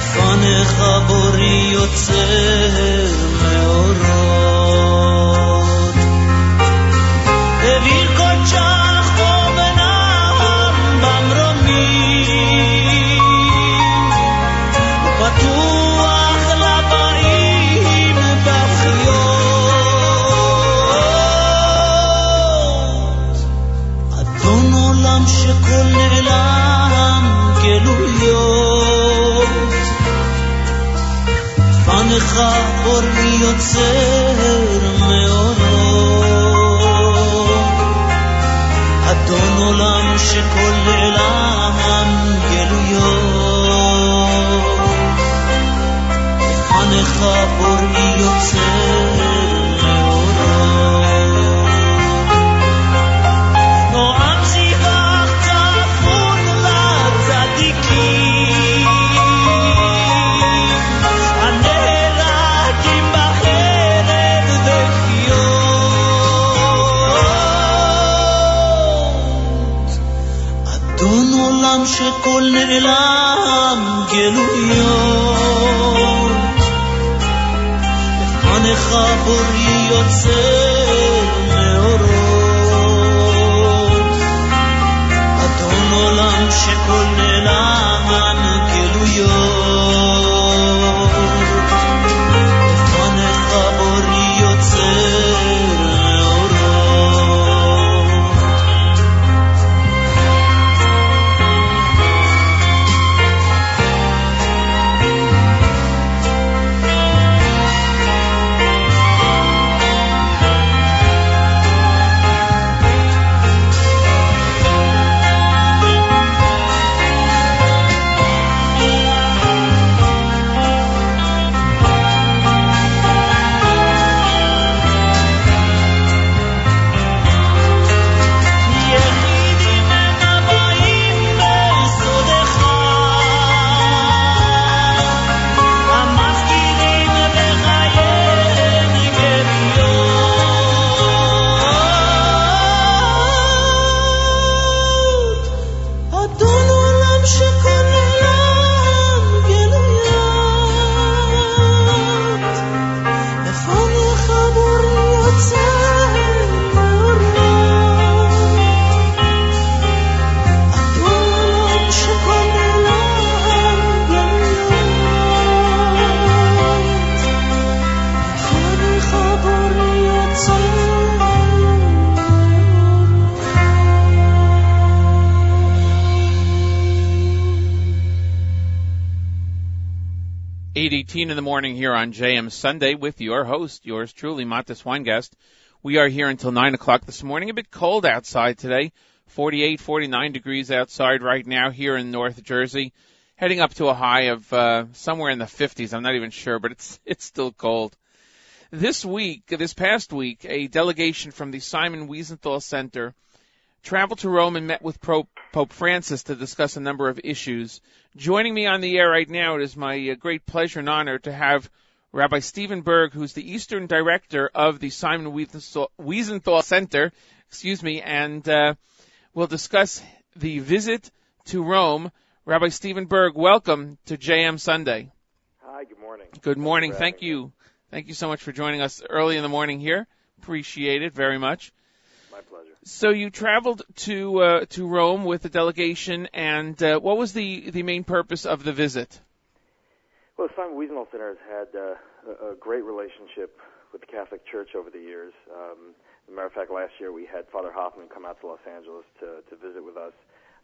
فن خبری و on JM Sunday with your host, yours truly, Matis Weingast. We are here until 9 o'clock this morning. A bit cold outside today. 48, 49 degrees outside right now here in North Jersey. Heading up to a high of uh, somewhere in the 50s. I'm not even sure, but it's it's still cold. This week, this past week, a delegation from the Simon Wiesenthal Center traveled to Rome and met with Pope, Pope Francis to discuss a number of issues. Joining me on the air right now, it is my uh, great pleasure and honor to have Rabbi Steven Burg, who's the Eastern Director of the Simon Wiesenthal, Center, excuse me, and uh, we'll discuss the visit to Rome. Rabbi Steven Burg, welcome to JM Sunday. Hi, good morning. Good morning. Thank you. Thank you so much for joining us early in the morning here. Appreciate it very much. My pleasure. So you traveled to uh, to Rome with a delegation, and uh, what was the the main purpose of the visit? Well, Simon Wiesenthal Center has had uh, a, a great relationship with the Catholic Church over the years. Um, as a matter of fact, last year we had Father Hoffman come out to Los Angeles to, to visit with us,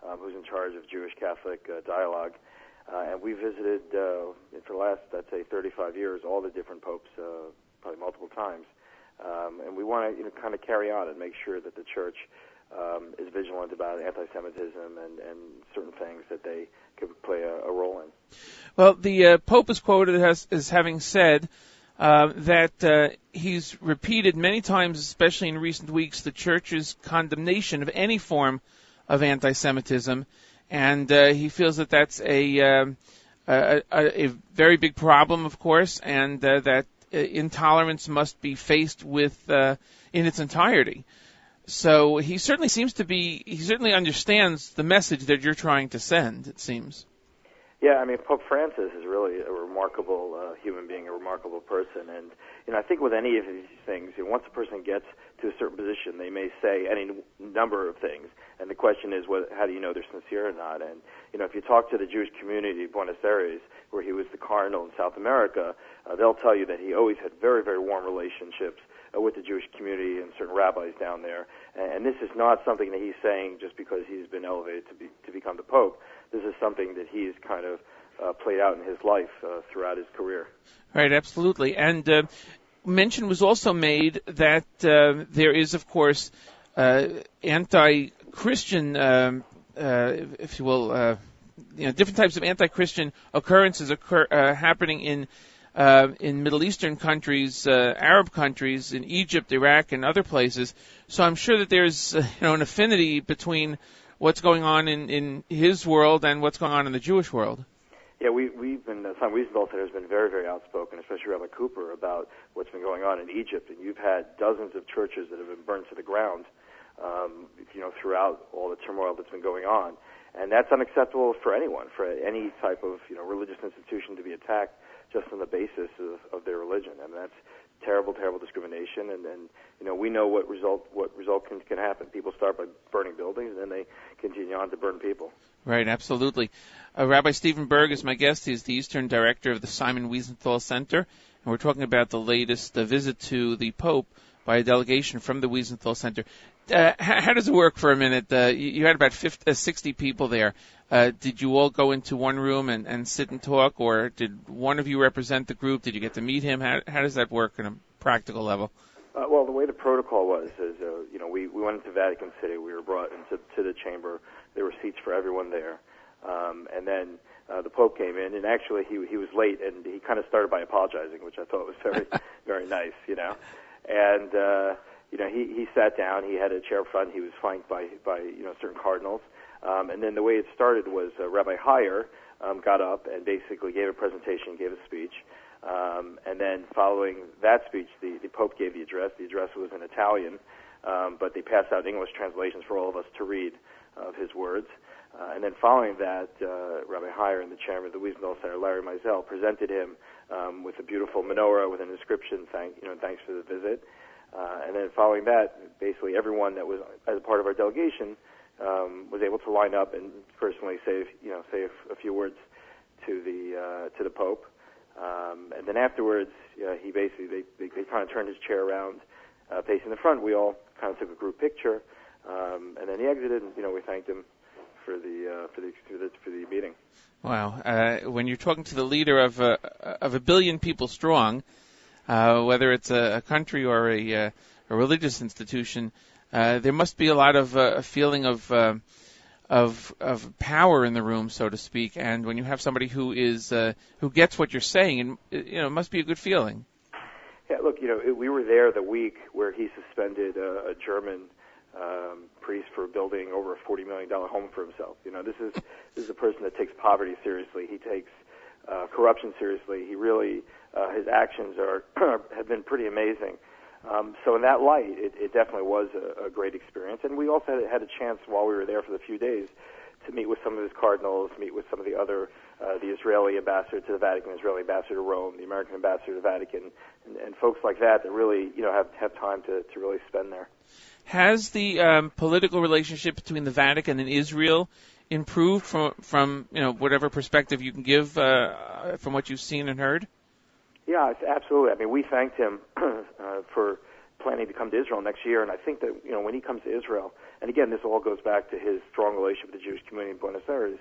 um, who's in charge of Jewish Catholic uh, dialogue. Uh, and we visited, uh, for the last, I'd say, 35 years, all the different popes, uh, probably multiple times. Um, and we want to you know, kind of carry on and make sure that the church um, is vigilant about anti-Semitism and, and certain things that they could play a, a role in. Well, the uh, Pope is quoted as, as having said uh, that uh, he's repeated many times, especially in recent weeks, the Church's condemnation of any form of anti-Semitism, and uh, he feels that that's a, um, a, a, a very big problem, of course, and uh, that uh, intolerance must be faced with uh, in its entirety. So he certainly seems to be, he certainly understands the message that you're trying to send, it seems. Yeah, I mean, Pope Francis is really a remarkable uh, human being, a remarkable person, and you know, I think with any of these things, you know, once a person gets to a certain position, they may say any number of things, and the question is, what, how do you know they're sincere or not? And you know, if you talk to the Jewish community of Buenos Aires, where he was the cardinal in South America, uh, they'll tell you that he always had very, very warm relationships with the Jewish community and certain rabbis down there. And, and this is not something that he's saying just because he's been elevated to be to become the pope. This is something that he's kind of uh, played out in his life uh, throughout his career. Right, absolutely. And uh, mention was also made that uh, there is, of course, uh, anti-Christian, um, uh, if you will, uh, you know, different types of anti-Christian occurrences occur uh, happening in uh, in Middle Eastern countries, uh, Arab countries, in Egypt, Iraq, and other places. So I'm sure that there's uh, you know an affinity between what's going on in in his world and what's going on in the Jewish world. Yeah, we, we've been, uh, Simon Wiesenthal has been very, very outspoken, especially Rabbi Cooper, about what's been going on in Egypt. And you've had dozens of churches that have been burned to the ground, um, you know, throughout all the turmoil that's been going on. And that's unacceptable for anyone, for any type of, you know, religious institution to be attacked just on the basis of, of their religion. I mean, that's terrible, terrible discrimination. And, and you know, we know what result, what result can, can happen. People start by burning buildings, and then they continue on to burn people. Right, absolutely. Uh, Rabbi Steven Burg is my guest. He's the Eastern Director of the Simon Wiesenthal Center, and we're talking about the latest uh, visit to the Pope by a delegation from the Wiesenthal Center. Uh, how, how does it work for a minute? Uh, you, you had about 50, uh, 60 people there. Uh, did you all go into one room and, and sit and talk, or did one of you represent the group? Did you get to meet him? How, how does that work on a practical level? Uh, well, the way the protocol was is, uh, you know, we, we went into Vatican City. We were brought into to the chamber. There were seats for everyone there. Um, and then uh, the Pope came in, and actually he he was late, and he kind of started by apologizing, which I thought was very very nice, you know. And uh, you know, he he sat down. He had a chair front. He was flanked by by you know certain cardinals. Um, and then the way it started was uh, Rabbi Hier um, got up and basically gave a presentation, gave a speech. Um, and then following that speech, the, the Pope gave the address. The address was in Italian, um, but they passed out English translations for all of us to read of his words. Uh, and then following that, uh, Rabbi Hier and the chairman of the Wiesenthal Center, Larry Mizel, presented him um, with a beautiful menorah with an inscription, thank, you know, thanks for the visit. Uh, and then following that, basically everyone that was as a part of our delegation um, was able to line up and personally say, you know, say a, a few words to the uh, to the Pope. Um, and then afterwards, uh, he basically they, they, they kind of turned his chair around, uh, facing the front. We all kind of took a group picture, um, and then he exited. And you know, we thanked him for the uh, for the for the for the meeting. Wow. Uh, when you're talking to the leader of a, of a billion people strong, uh, whether it's a, a country or a, uh, a religious institution, uh, there must be a lot of uh, a feeling of uh, of of power in the room, so to speak. And when you have somebody who is uh, who gets what you're saying, and you know, it must be a good feeling. Yeah, look, you know, we were there the week where he suspended a, a German um, priest for building over a forty million dollar home for himself. You know, this is this is a person that takes poverty seriously. He takes uh, corruption seriously. He really uh, his actions are have been pretty amazing. Um, so in that light, it, it definitely was a, a great experience. And we also had, had a chance while we were there for the few days to meet with some of his cardinals, meet with some of the other, uh, the Israeli ambassador to the Vatican, Israeli ambassador to Rome, the American ambassador to the Vatican, and, and folks like that that really, you know, have have time to to really spend there. Has the um, political relationship between the Vatican and Israel improved from from you know whatever perspective you can give uh, from what you've seen and heard? Yeah, absolutely. I mean, we thanked him uh, for planning to come to Israel next year, and I think that you know when he comes to Israel, and again, this all goes back to his strong relationship with the Jewish community in Buenos Aires.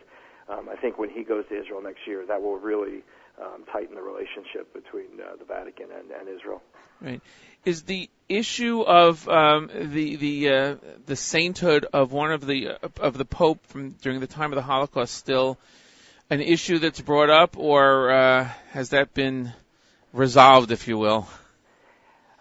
Um, I think when he goes to Israel next year, that will really um, tighten the relationship between uh, the Vatican and, and Israel. Right. Is the issue of um, the the uh, the sainthood of one of the uh, of the Pope from during the time of the Holocaust still an issue that's brought up, or uh, has that been resolved, if you will?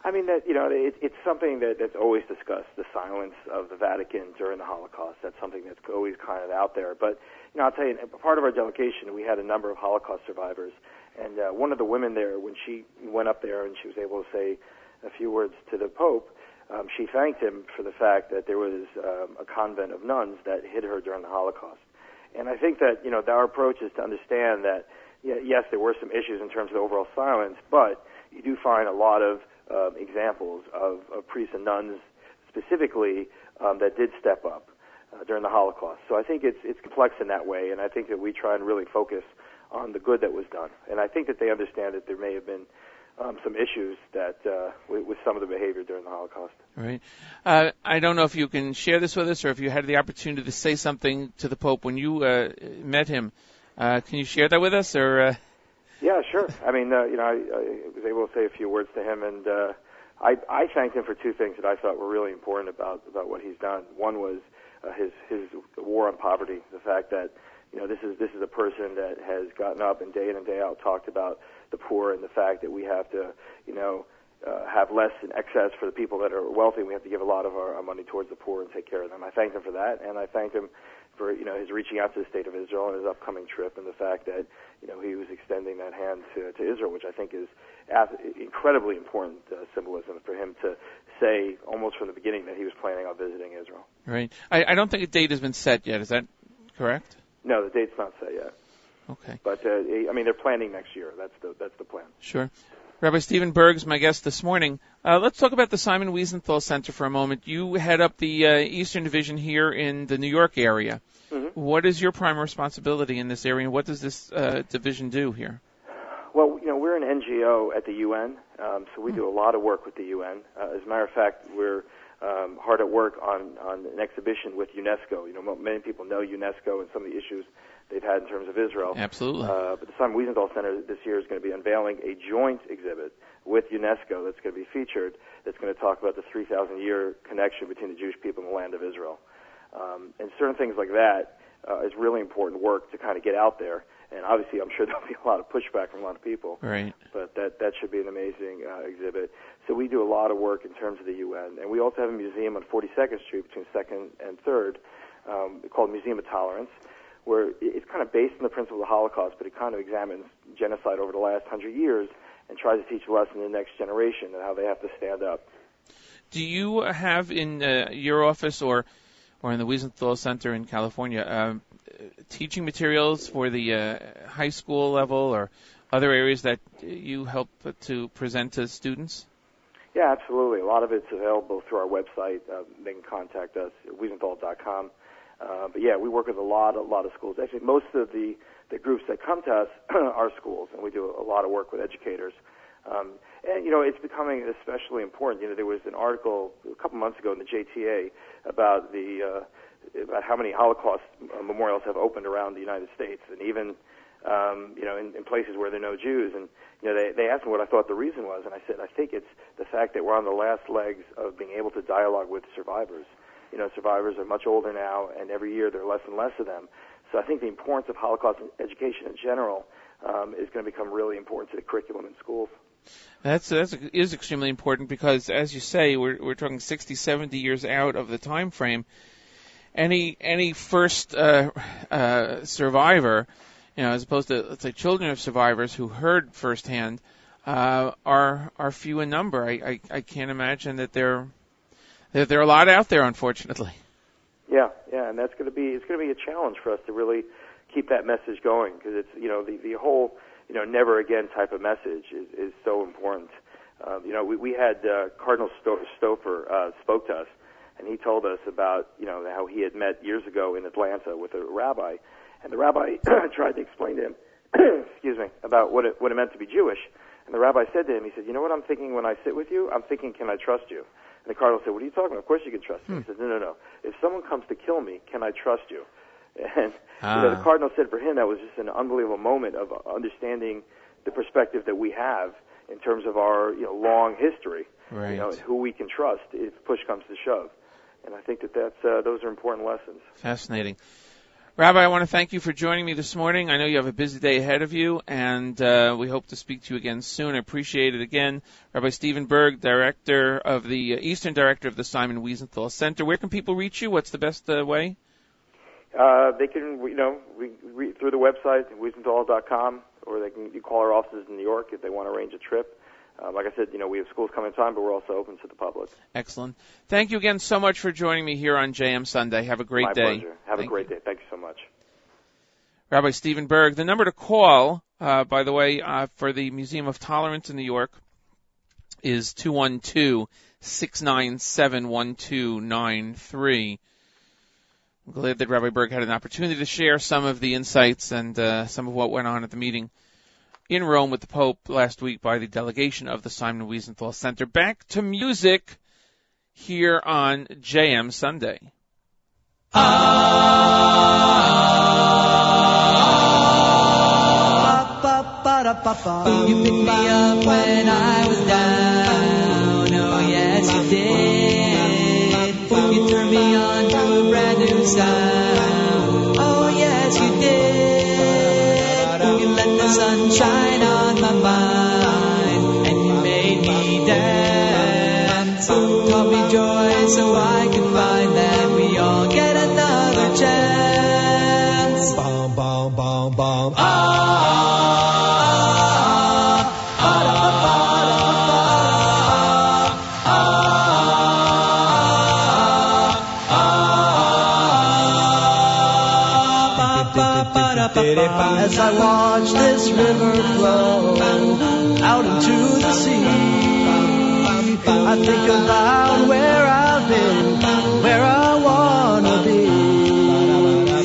I mean that you know it, it's something that, that's always discussed. The silence of the Vatican during the Holocaust. That's something that's always kind of out there. But you know, I'll tell you, part of our delegation, we had a number of Holocaust survivors, and uh, one of the women there, when she went up there and she was able to say a few words to the Pope, um, she thanked him for the fact that there was um, a convent of nuns that hid her during the Holocaust. And I think that you know our approach is to understand that yes, there were some issues in terms of the overall silence, but you do find a lot of um, examples of, of priests and nuns specifically um, that did step up uh, during the Holocaust. So I think it's it's complex in that way, and I think that we try and really focus on the good that was done. And I think that they understand that there may have been um, some issues that uh, with, with some of the behavior during the Holocaust. Right. Uh, I don't know if you can share this with us, or if you had the opportunity to say something to the Pope when you uh, met him. Uh, can you share that with us, or? Uh... Yeah, sure. I mean, uh, you know, I, I was able to say a few words to him, and uh, I, I thanked him for two things that I thought were really important about about what he's done. One was uh, his his war on poverty, the fact that you know this is this is a person that has gotten up and day in and day out talked about the poor and the fact that we have to you know uh, have less in excess for the people that are wealthy. We have to give a lot of our, our money towards the poor and take care of them. I thanked him for that, and I thanked him for you know his reaching out to the state of Israel and his upcoming trip, and the fact that you know he was extending that hand to, to Israel, which I think is incredibly important uh, symbolism for him to say almost from the beginning that he was planning on visiting Israel. Right. I, I don't think a date has been set yet. Is that correct? No, the date's not set yet. Okay. But uh, I mean, they're planning next year. That's the that's the plan. Sure. Rabbi Steven Burg's my guest this morning. Uh, let's talk about the Simon Wiesenthal Center for a moment. You head up the uh, Eastern Division here in the New York area. Mm-hmm. What is your primary responsibility in this area, and what does this uh, division do here? Well, you know, we're an NGO at the UN, um, so we do a lot of work with the UN. Uh, as a matter of fact, we're um, hard at work on, on an exhibition with UNESCO. You know, many people know UNESCO and some of the issues they've had in terms of Israel. Absolutely. Uh, but the Simon Wiesenthal Center this year is going to be unveiling a joint exhibit with UNESCO that's going to be featured that's going to talk about the 3,000 year connection between the Jewish people and the land of Israel. Um, and certain things like that uh, is really important work to kind of get out there. And obviously, I'm sure there'll be a lot of pushback from a lot of people. Right. But that that should be an amazing uh, exhibit. So we do a lot of work in terms of the UN, and we also have a museum on 42nd Street between Second and Third, um, called Museum of Tolerance, where it's kind of based on the principle of the Holocaust, but it kind of examines genocide over the last hundred years and tries to teach a lesson to the next generation and how they have to stand up. Do you have in uh, your office or or in the Wiesenthal Center in California um, teaching materials for the uh, high school level or other areas that you help to present to students? Yeah, absolutely. A lot of it's available through our website. Uh, they can contact us at. Uh, but yeah, we work with a lot, a lot of schools. Actually, most of the the groups that come to us are schools, and we do a lot of work with educators. Um, and you know, it's becoming especially important. You know, there was an article a couple months ago in the JTA about the uh, about how many Holocaust memorials have opened around the United States, and even um, you know in, in places where there are no Jews. And you know they they asked me what I thought the reason was, and I said I think it's the fact that we're on the last legs of being able to dialogue with survivors. You know, survivors are much older now, and every year there are less and less of them. So I think the importance of Holocaust education in general um, is going to become really important to the curriculum in schools. That's that's is extremely important because, as you say, we're we're talking 60, 70 years out of the time frame. Any any first uh, uh, survivor, you know, as opposed to let's say children of survivors who heard firsthand, uh, are are few in number. I, I I can't imagine that there that there are a lot out there, unfortunately. Yeah, yeah, and that's going to be it's going to be a challenge for us to really keep that message going because it's you know the the whole you know never again type of message is is so important. Um, you know, we we had uh, Cardinal Sto- Stouffer uh, spoke to us, and he told us about you know how he had met years ago in Atlanta with a rabbi, and the rabbi tried to explain to him, excuse me, about what it what it meant to be Jewish. And the rabbi said to him, he said, you know what I'm thinking when I sit with you? I'm thinking, can I trust you? And the cardinal said, what are you talking about? Of course you can trust me. He said, no, no, no. If someone comes to kill me, can I trust you? And you know, the Ah. cardinal said for him that was just an unbelievable moment of understanding the perspective that we have in terms of our you know long history, Right. you know, who we can trust if push comes to shove. And I think that that's uh, those are important lessons. Fascinating. Rabbi, I want to thank you for joining me this morning. I know you have a busy day ahead of you, and uh, we hope to speak to you again soon. I appreciate it again. Rabbi Steven Burg, Director of the uh, Eastern Director of the Simon Wiesenthal Center. Where can people reach you? What's the best uh, way? Uh, they can, you know, re- re- through the website, wiesenthal.com, or they can you call our offices in New York if they want to arrange a trip. Uh, like I said, you know, we have schools coming time, but we're also open to the public. Excellent. Thank you again so much for joining me here on JM Sunday. Have a great My day. pleasure. Have Thank a great day. Thank you so much. Rabbi Steven Burg. The number to call, uh, by the way, uh, for the Museum of Tolerance in New York is 212-697-1293. I'm glad that Rabbi Burg had an opportunity to share some of the insights and uh, some of what went on at the meeting in Rome with the Pope last week by the delegation of the Simon Wiesenthal Center. Back to music here on JM Sunday. You picked me up when I was down. Oh, yes, you did. You turned me on to a brand new sound. You let the sun shine on my mind. And you made me dance. Taught me joy so I could find that we all get another chance. Bom, bom, bom, bom. As I watch this river flow out into the sea, I think about where I've been, where I wanna be.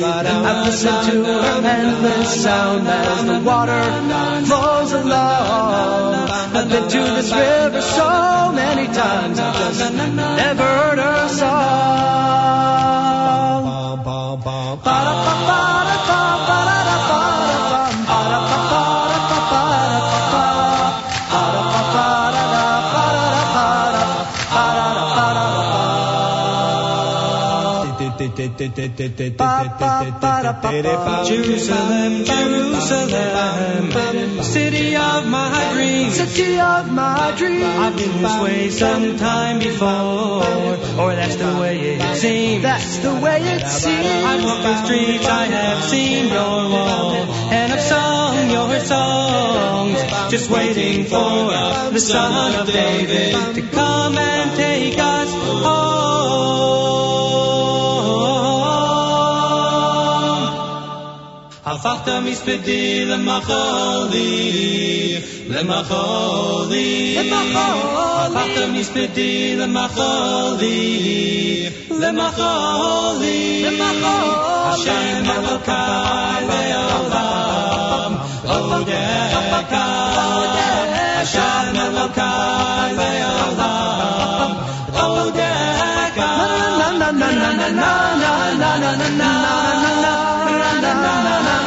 I've listened to her endless sound as the water flows along. I've been to this river so many times, I've just never heard her song. Jerusalem, Jerusalem, city of my dreams, city of my dreams. I've been this way sometime before, or that's the way it seems. That's the way it seems. I've walked the streets, I have seen your wall, and I've sung your songs, just waiting for the Son of David to come and take us home. عرفت مسبتي لما خاضي لما خاضي لما خاضي عرفت مسبتي لما خاضي لما خاضي لما خاضي عشان حبك على يا غلام هداك عشان حبك على يا غلام هداك لا لا لا لا لا لا لا لا لا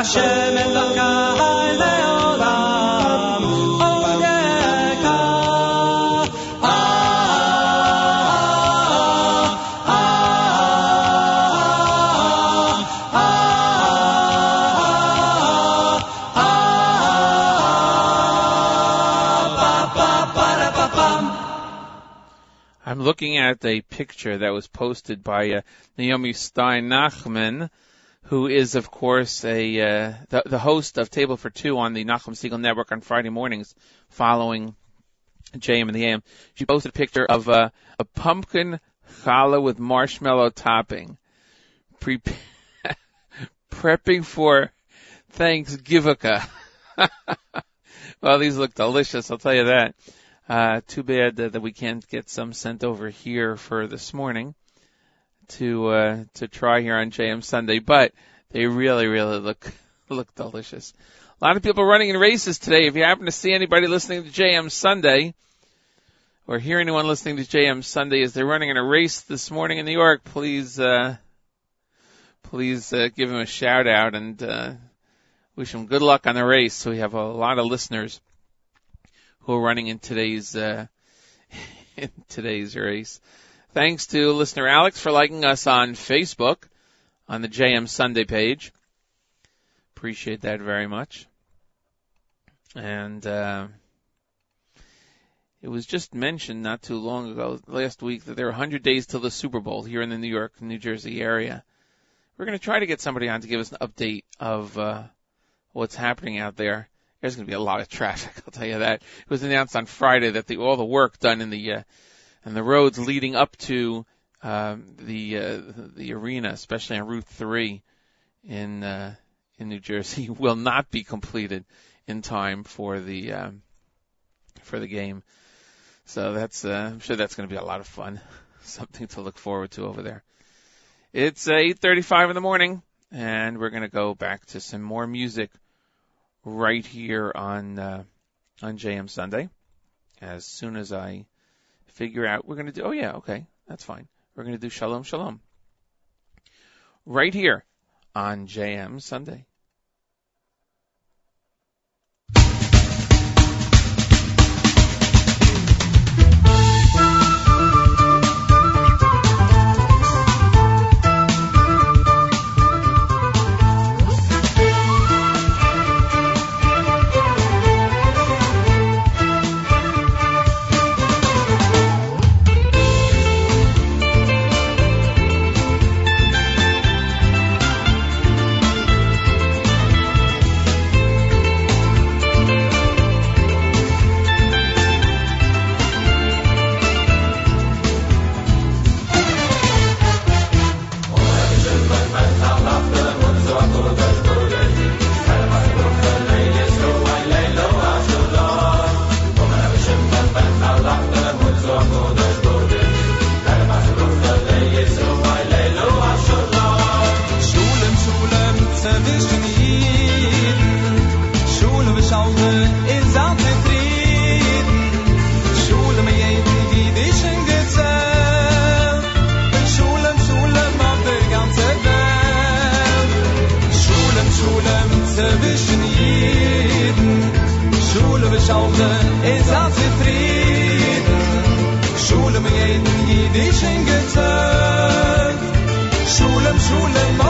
השם אלוהי לעולם, עודך, I'm looking at a picture that was posted by uh, Naomi Stein Nachman, who is, of course, a uh, the, the host of Table for Two on the Nachum Segal Network on Friday mornings, following JM and the AM. She posted a picture of uh, a pumpkin challah with marshmallow topping, pre- prepping for Thanksgiving. well, these look delicious, I'll tell you that. Uh, too bad that, that we can't get some sent over here for this morning to uh, to try here on JM Sunday, but they really, really look look delicious. A lot of people running in races today. If you happen to see anybody listening to JM Sunday, or hear anyone listening to JM Sunday as they're running in a race this morning in New York, please uh, please uh, give them a shout out and uh, wish them good luck on the race. So we have a lot of listeners who are running in today's uh, in today's race. Thanks to listener Alex for liking us on Facebook on the JM Sunday page. Appreciate that very much. And uh, it was just mentioned not too long ago, last week, that there are 100 days till the Super Bowl here in the New York, New Jersey area. We're going to try to get somebody on to give us an update of uh, what's happening out there there's going to be a lot of traffic. I'll tell you that. It was announced on Friday that the, all the work done in the uh, and the roads leading up to um, the uh, the arena, especially on Route Three in uh, in New Jersey, will not be completed in time for the um, for the game. So that's uh, I'm sure that's going to be a lot of fun. Something to look forward to over there. It's uh, 8:35 in the morning, and we're going to go back to some more music right here on uh, on JM Sunday. As soon as I figure out we're going to do, oh yeah, okay, that's fine. We're going to do Shalom Shalom right here on JM Sunday. Beschaue, ihr seid zufrieden. Schule mit jedem jüdischen Gezähl. Schulem, Schulem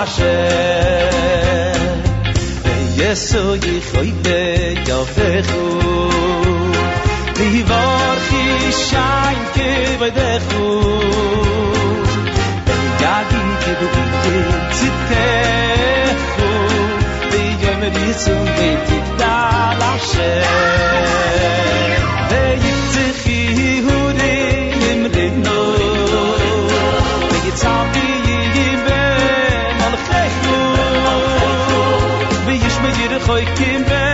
ashe yeso ye khoyde yo fekhu divar khishayn ke vede khu de yagi ke du ke tite khu de yo me disu ve tita la hu de im de no I can't be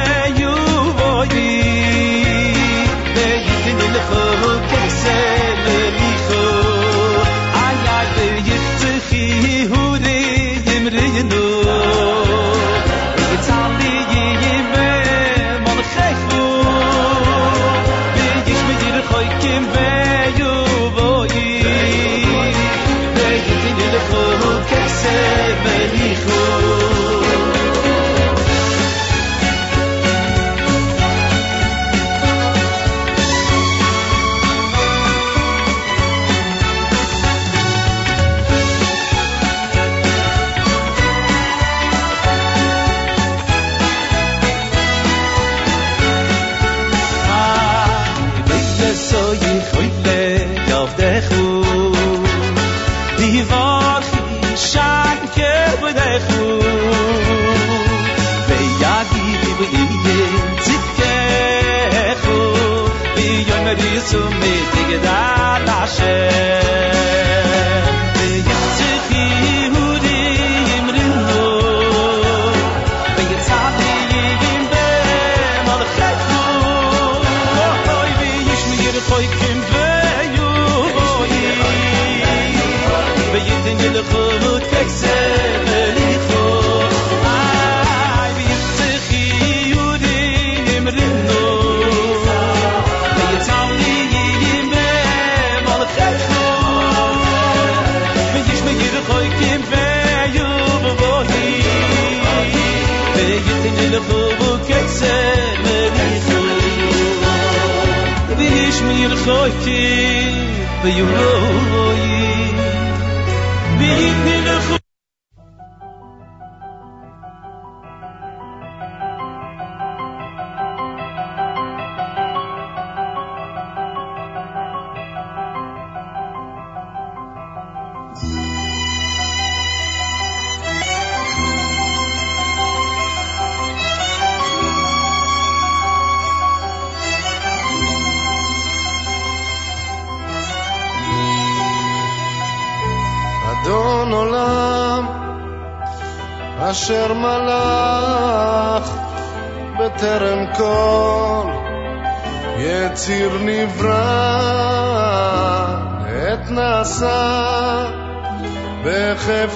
For you wrote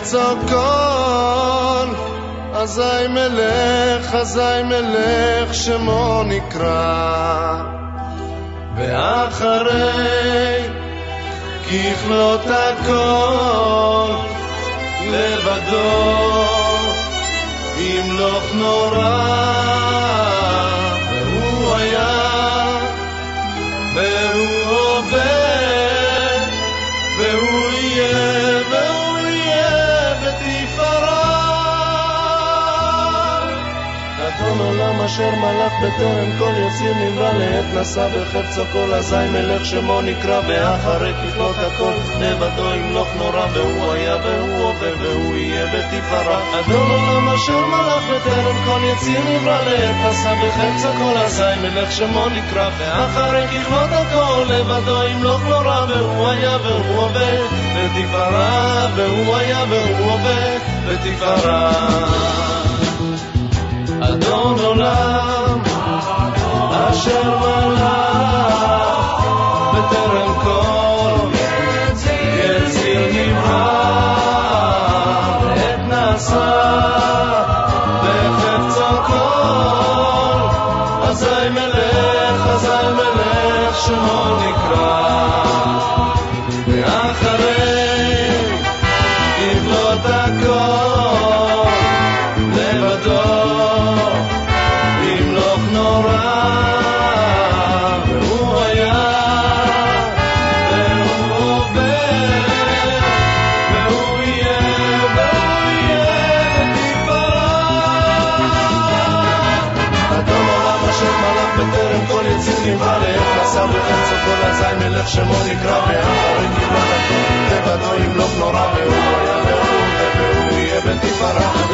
צרכון. אזי מלך, אזי מלך, שמו נקרא. ואחרי ככלות הכל, לבדו, ימלוך לא נורא. והוא היה, והוא עובד. אשר מלך בטרם כל יציר נברא לעת נשא בחפצו כל אזי מלך שמו נקרא ואחרי ככלות הכל לבדו ימלוך נורא והוא היה והוא עובר והוא יהיה בתפארה. אדון עולם אשר מלך בטרם כל יציר נברא לעת נשא בחפצו כל אזי מלך שמו נקרא ואחרי ככלות הכל לבדו ימלוך נורא והוא היה והוא עובר בתפארה והוא היה והוא עובר בתפארה אדון עולם אשר מלך איך שמו נקרא מהאוהל גבעתו, לבדו ימלוך נורא והוא היה והוא, והוא יהיה בן תפארה.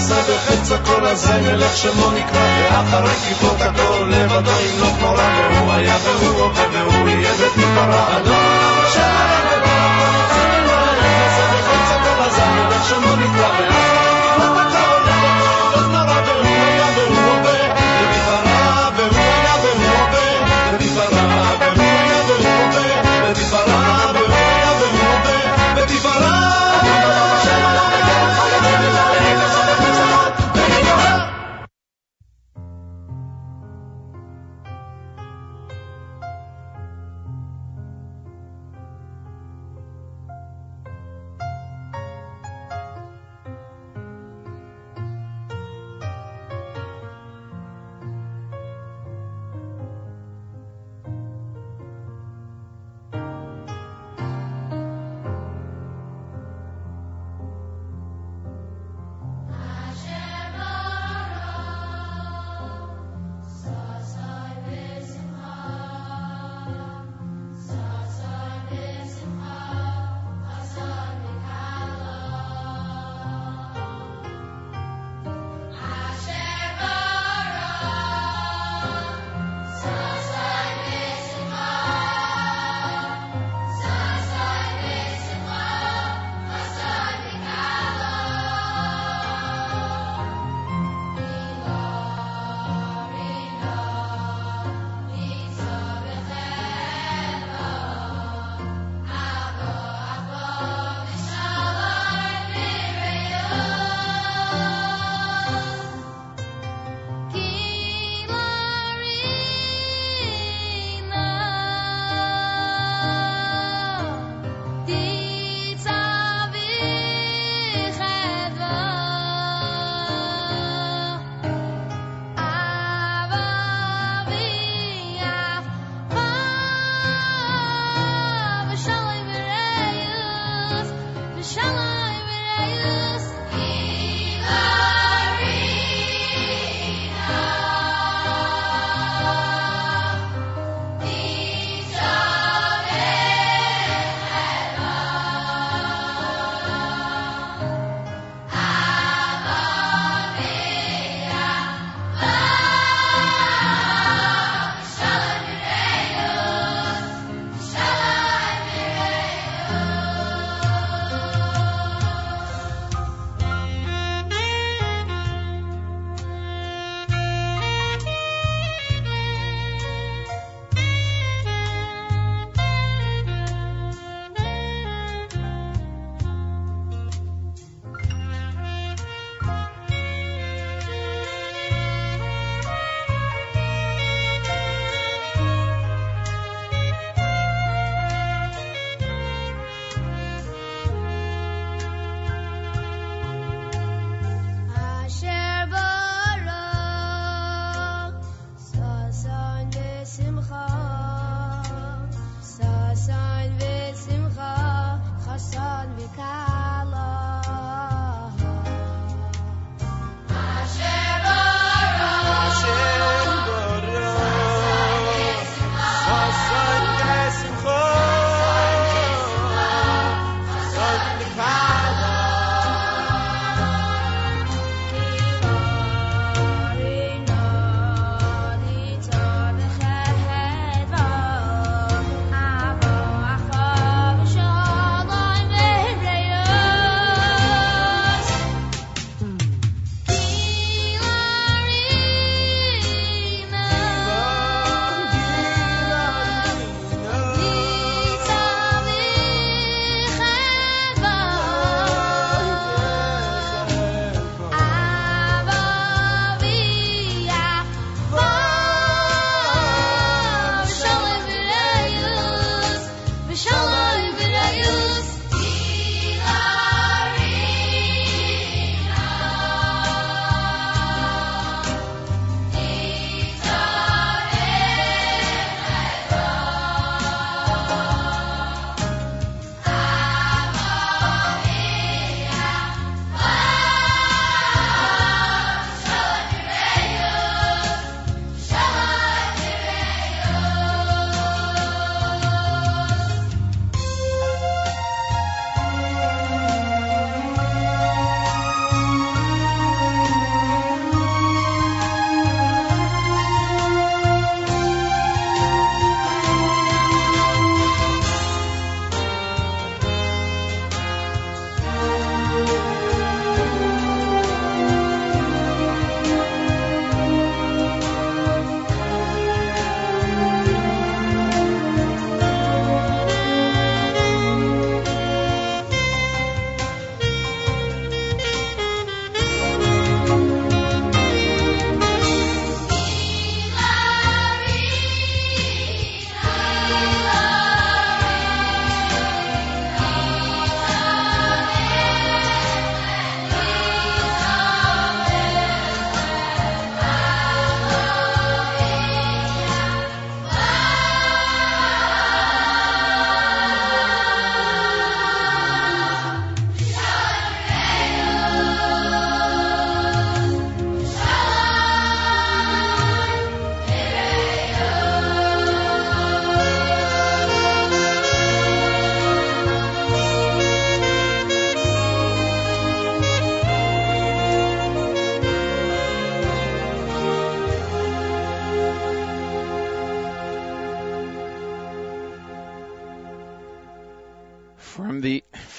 נסע בחץ הכל הזה מלך שמו נקרא. ואחרי כיפות הכל לבדו ימלוך לא נורא והוא היה והוא עובד והוא יהיה בית מפרה. אדון שלנו נסע בחץ הכל הזה מלך שמו נקרא ואחרי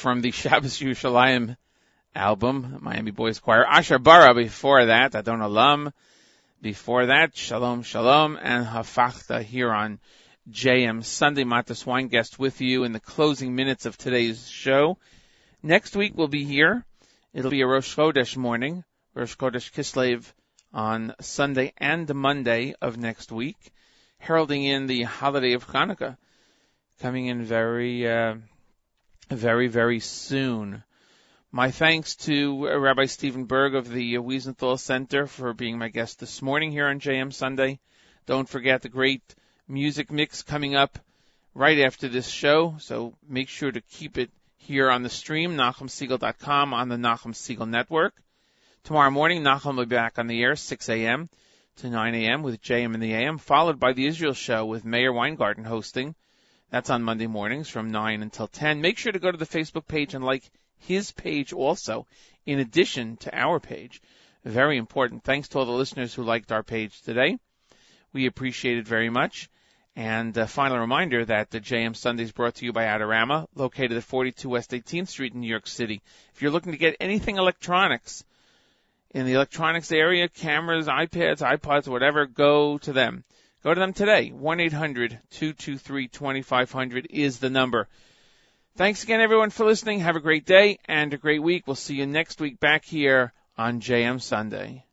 from the Shabbos Yerushalayim album, Miami Boys Choir. Asher Bara before that, Adon Olam. Before that, Shalom Shalom and Hafachta here on JM Sunday. Matis Weingast with you in the closing minutes of today's show. Next week we'll be here. It'll be a Rosh Chodesh morning, Rosh Chodesh Kislev on Sunday and Monday of next week, heralding in the holiday of Hanukkah, coming in very, uh, very, very soon. My thanks to uh, Rabbi Steven Burg of the Wiesenthal Center for being my guest this morning here on JM Sunday. Don't forget the great music mix coming up right after this show, so make sure to keep it here on the stream, NachumSegal.com on the Nachum Segal Network. Tomorrow morning, Nachum will be back on the air, 6 a.m. to 9 a.m. with JM in the AM, followed by the Israel Show with Mayor Weingarten hosting. That's on Monday mornings from 9 until 10. Make sure to go to the Facebook page and like his page also, in addition to our page. Very important. Thanks to all the listeners who liked our page today. We appreciate it very much. And a final reminder that the JM Sunday is brought to you by Adorama, located at 42 West 18th Street in New York City. If you're looking to get anything electronics in the electronics area, cameras, iPads, iPods, whatever, go to them. Go to them today. 1-800-223-2500 is the number. Thanks again everyone for listening. Have a great day and a great week. We'll see you next week back here on JM Sunday.